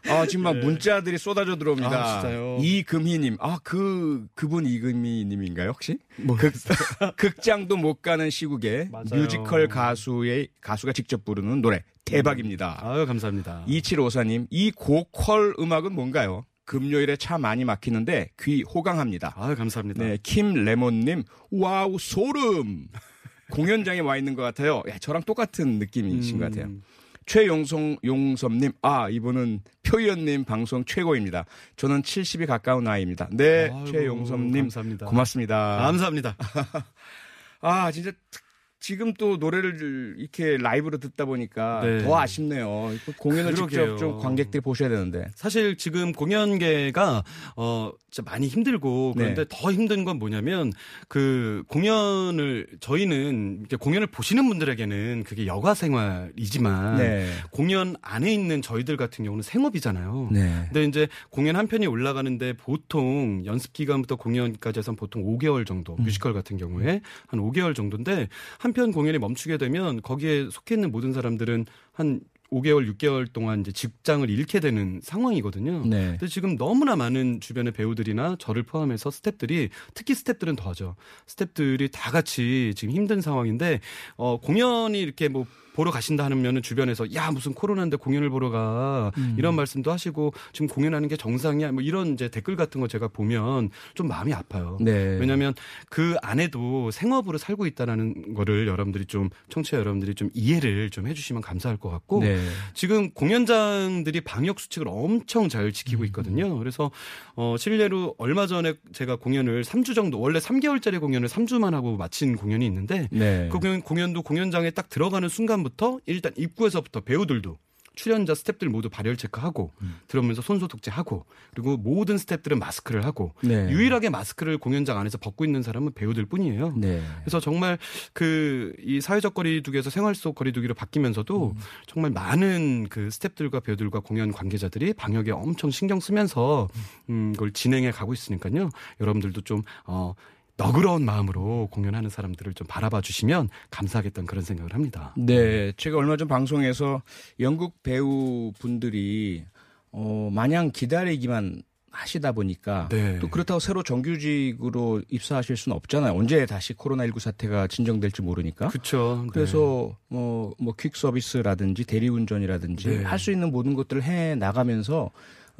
아, 지금 막 문자들이 쏟아져 들어옵니다. 아, 진짜요? 이금희님. 아, 그, 그분 이금희님인가요, 혹시? 뭐 극, 극장도 못 가는 시국에 맞아요. 뮤지컬 가수의, 가수가 직접 부르는 노래. 대박입니다. 아유 감사합니다. 2754님, 이 고퀄 음악은 뭔가요? 금요일에 차 많이 막히는데 귀 호강합니다. 아유 감사합니다. 네, 킴 레몬님, 와우, 소름! 공연장에 와 있는 것 같아요. 야, 저랑 똑같은 느낌이신 것 같아요. 음. 최용성 용섭님, 아 이분은 표현님 방송 최고입니다. 저는 70이 가까운 나이입니다. 네, 아이고, 최용섭님 감사합니다. 고맙습니다. 감사합니다. 아 진짜 특- 지금 또 노래를 이렇게 라이브로 듣다 보니까 네. 더 아쉽네요. 공연을 그러게요. 직접 좀 관객들이 보셔야 되는데. 사실 지금 공연계가 어 진짜 많이 힘들고 그런데 네. 더 힘든 건 뭐냐면 그 공연을 저희는 이제 공연을 보시는 분들에게는 그게 여가 생활이지만 네. 공연 안에 있는 저희들 같은 경우는 생업이잖아요. 네. 근데 이제 공연 한 편이 올라가는데 보통 연습 기간부터 공연까지 해서 보통 5개월 정도 음. 뮤지컬 같은 경우에 한 5개월 정도인데 한편 공연이 멈추게 되면 거기에 속해 있는 모든 사람들은 한 5개월, 6개월 동안 이제 직장을 잃게 되는 상황이거든요. 네. 근데 지금 너무나 많은 주변의 배우들이나 저를 포함해서 스탭들이 특히 스탭들은 더하죠. 스탭들이 다 같이 지금 힘든 상황인데 어 공연이 이렇게 뭐 보러 가신다 하면은 주변에서 야 무슨 코로나인데 공연을 보러 가 이런 말씀도 하시고 지금 공연하는 게 정상이야 뭐 이런 이제 댓글 같은 거 제가 보면 좀 마음이 아파요. 네. 왜냐하면 그 안에도 생업으로 살고 있다는 거를 여러분들이 좀 청취자 여러분들이 좀 이해를 좀 해주시면 감사할 것 같고 네. 지금 공연장들이 방역 수칙을 엄청 잘 지키고 있거든요. 그래서 어 실례로 얼마 전에 제가 공연을 3주 정도 원래 3개월짜리 공연을 3주만 하고 마친 공연이 있는데 네. 그 공연, 공연도 공연장에 딱 들어가는 순간 부터 일단 입구에서부터 배우들도 출연자 스탭들 모두 발열 체크하고 들어오면서 손 소 독제하고 그리고 모든 스탭들은 마스크를 하고 네. 유일하게 마스크를 공연장 안에서 벗고 있는 사람은 배우들 뿐이에요. 네. 그래서 정말 그 이 사회적 거리두기에서 생활 속 거리두기로 바뀌면서도 정말 많은 그 스탭들과 배우들과 공연 관계자들이 방역에 엄청 신경 쓰면서 음 그걸 진행해 가고 있으니까요. 여러분들도 좀 어. 너그러운 마음으로 공연하는 사람들을 좀 바라봐 주시면 감사하겠다는 그런 생각을 합니다. 네, 제가 얼마 전 방송에서 영국 배우 분들이 어 마냥 기다리기만 하시다 보니까 네. 또 그렇다고 새로 정규직으로 입사하실 수는 없잖아요. 언제 다시 코로나19 사태가 진정될지 모르니까. 그렇죠. 그래서 뭐, 뭐, 퀵 서비스라든지 대리운전이라든지 네. 할수 있는 모든 것들을 해 나가면서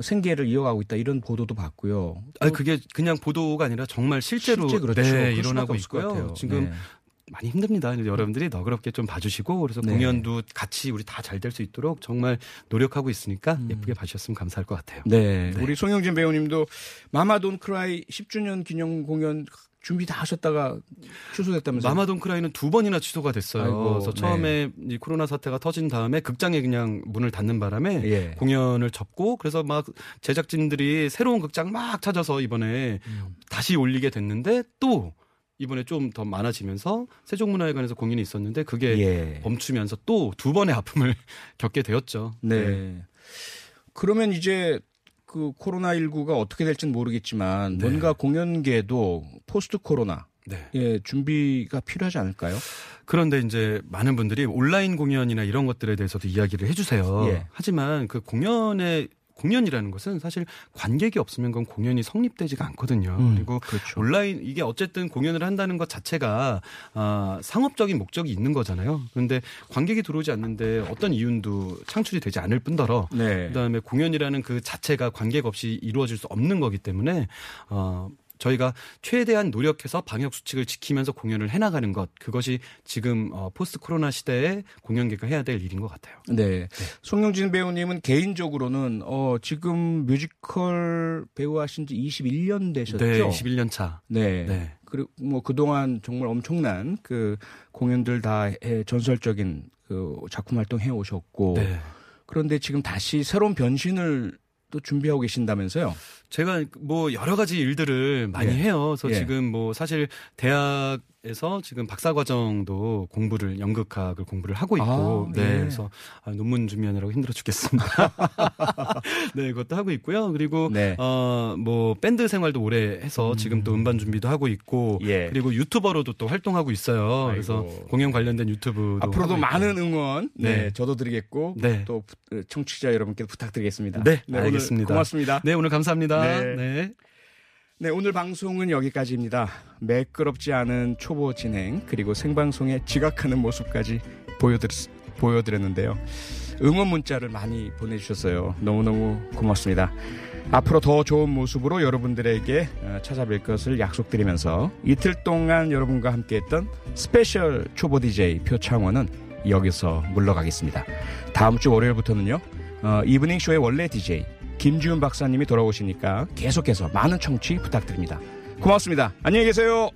생계를 이어가고 있다 이런 보도도 봤고요. 아 그게 그냥 보도가 아니라 정말 실제로 실제 그렇죠. 네, 일어나고 있고요. 지금 네. 많이 힘듭니다. 여러분들이 너그럽게 좀 봐주시고 그래서 네. 공연도 같이 우리 다 잘 될 수 있도록 정말 노력하고 있으니까 예쁘게 봐주셨으면 감사할 것 같아요. 음. 네. 우리 송영진 배우님도 마마 돈 크라이 10주년 기념 공연 준비 다 하셨다가 취소됐다면서요? 마마돈 크라이는 두 번이나 취소가 됐어요. 아이고, 그래서 네. 처음에 이 코로나 사태가 터진 다음에 극장에 그냥 문을 닫는 바람에 예. 공연을 접고 그래서 막 제작진들이 새로운 극장 막 찾아서 이번에 음. 다시 올리게 됐는데 또 이번에 좀 더 많아지면서 세종문화회관에서 공연이 있었는데 그게 예. 멈추면서 또 두 번의 아픔을 겪게 되었죠. 네. 그러면 이제 그 코로나19가 어떻게 될지는 모르겠지만 네. 뭔가 공연계도 포스트 코로나 네. 예, 준비가 필요하지 않을까요? 그런데 이제 많은 분들이 온라인 공연이나 이런 것들에 대해서도 이야기를 해주세요. 예. 하지만 그 공연의 공연이라는 것은 사실 관객이 없으면 그건 공연이 성립되지가 않거든요. 음, 그리고 그렇죠. 온라인 이게 어쨌든 공연을 한다는 것 자체가 아, 상업적인 목적이 있는 거잖아요. 그런데 관객이 들어오지 않는데 어떤 이윤도 창출이 되지 않을 뿐더러 네. 그다음에 공연이라는 그 자체가 관객 없이 이루어질 수 없는 거기 때문에 어 저희가 최대한 노력해서 방역 수칙을 지키면서 공연을 해나가는 것 그것이 지금 어, 포스트 코로나 시대에 공연계가 해야 될 일인 것 같아요. 네. 송영진 배우님은 개인적으로는 어 지금 뮤지컬 배우 하신 지 21년 되셨죠? 네, 21년 차. 네. 네. 그리고 뭐 그동안 정말 엄청난 그 공연들 다 해- 전설적인 그 작품 활동 해 오셨고 네. 그런데 지금 다시 새로운 변신을 또 준비하고 계신다면서요? 제가 뭐 여러 가지 일들을 많이 예. 해요. 그래서 예. 지금 뭐 사실 대학 에서 지금 박사 과정도 공부를 연극학을 공부를 하고 있고, 아, 네, 예. 그래서 아, 논문 준비하느라고 힘들어 죽겠습니다. 네, 그것도 하고 있고요. 그리고 네. 어뭐 밴드 생활도 오래 해서 지금 또 음반 준비도 하고 있고, 예. 그리고 유튜버로도 또 활동하고 있어요. 그래서 아이고. 공연 관련된 유튜브도 앞으로도. 많은 응원 네, 네. 저도 드리겠고 네. 또 부- 청취자 여러분께 부탁드리겠습니다. 네, 오늘 알겠습니다. 고맙습니다. 네, 오늘 감사합니다. 네. 네. 네, 오늘 방송은 여기까지입니다. 매끄럽지 않은 초보 진행 그리고 생방송에 지각하는 모습까지 보여드렸, 보여드렸는데요. 응원 문자를 많이 보내주셨어요. 너무너무 고맙습니다. 앞으로 더 좋은 모습으로 여러분들에게 어, 찾아뵐 것을 약속드리면서 이틀 동안 여러분과 함께했던 special 초보 DJ 표창원은 여기서 물러가겠습니다. 다음 주 월요일부터는요. 어, 이브닝 쇼의 원래 DJ 김지훈 박사님이 돌아오시니까 계속해서 많은 청취 부탁드립니다. 고맙습니다. 안녕히 계세요.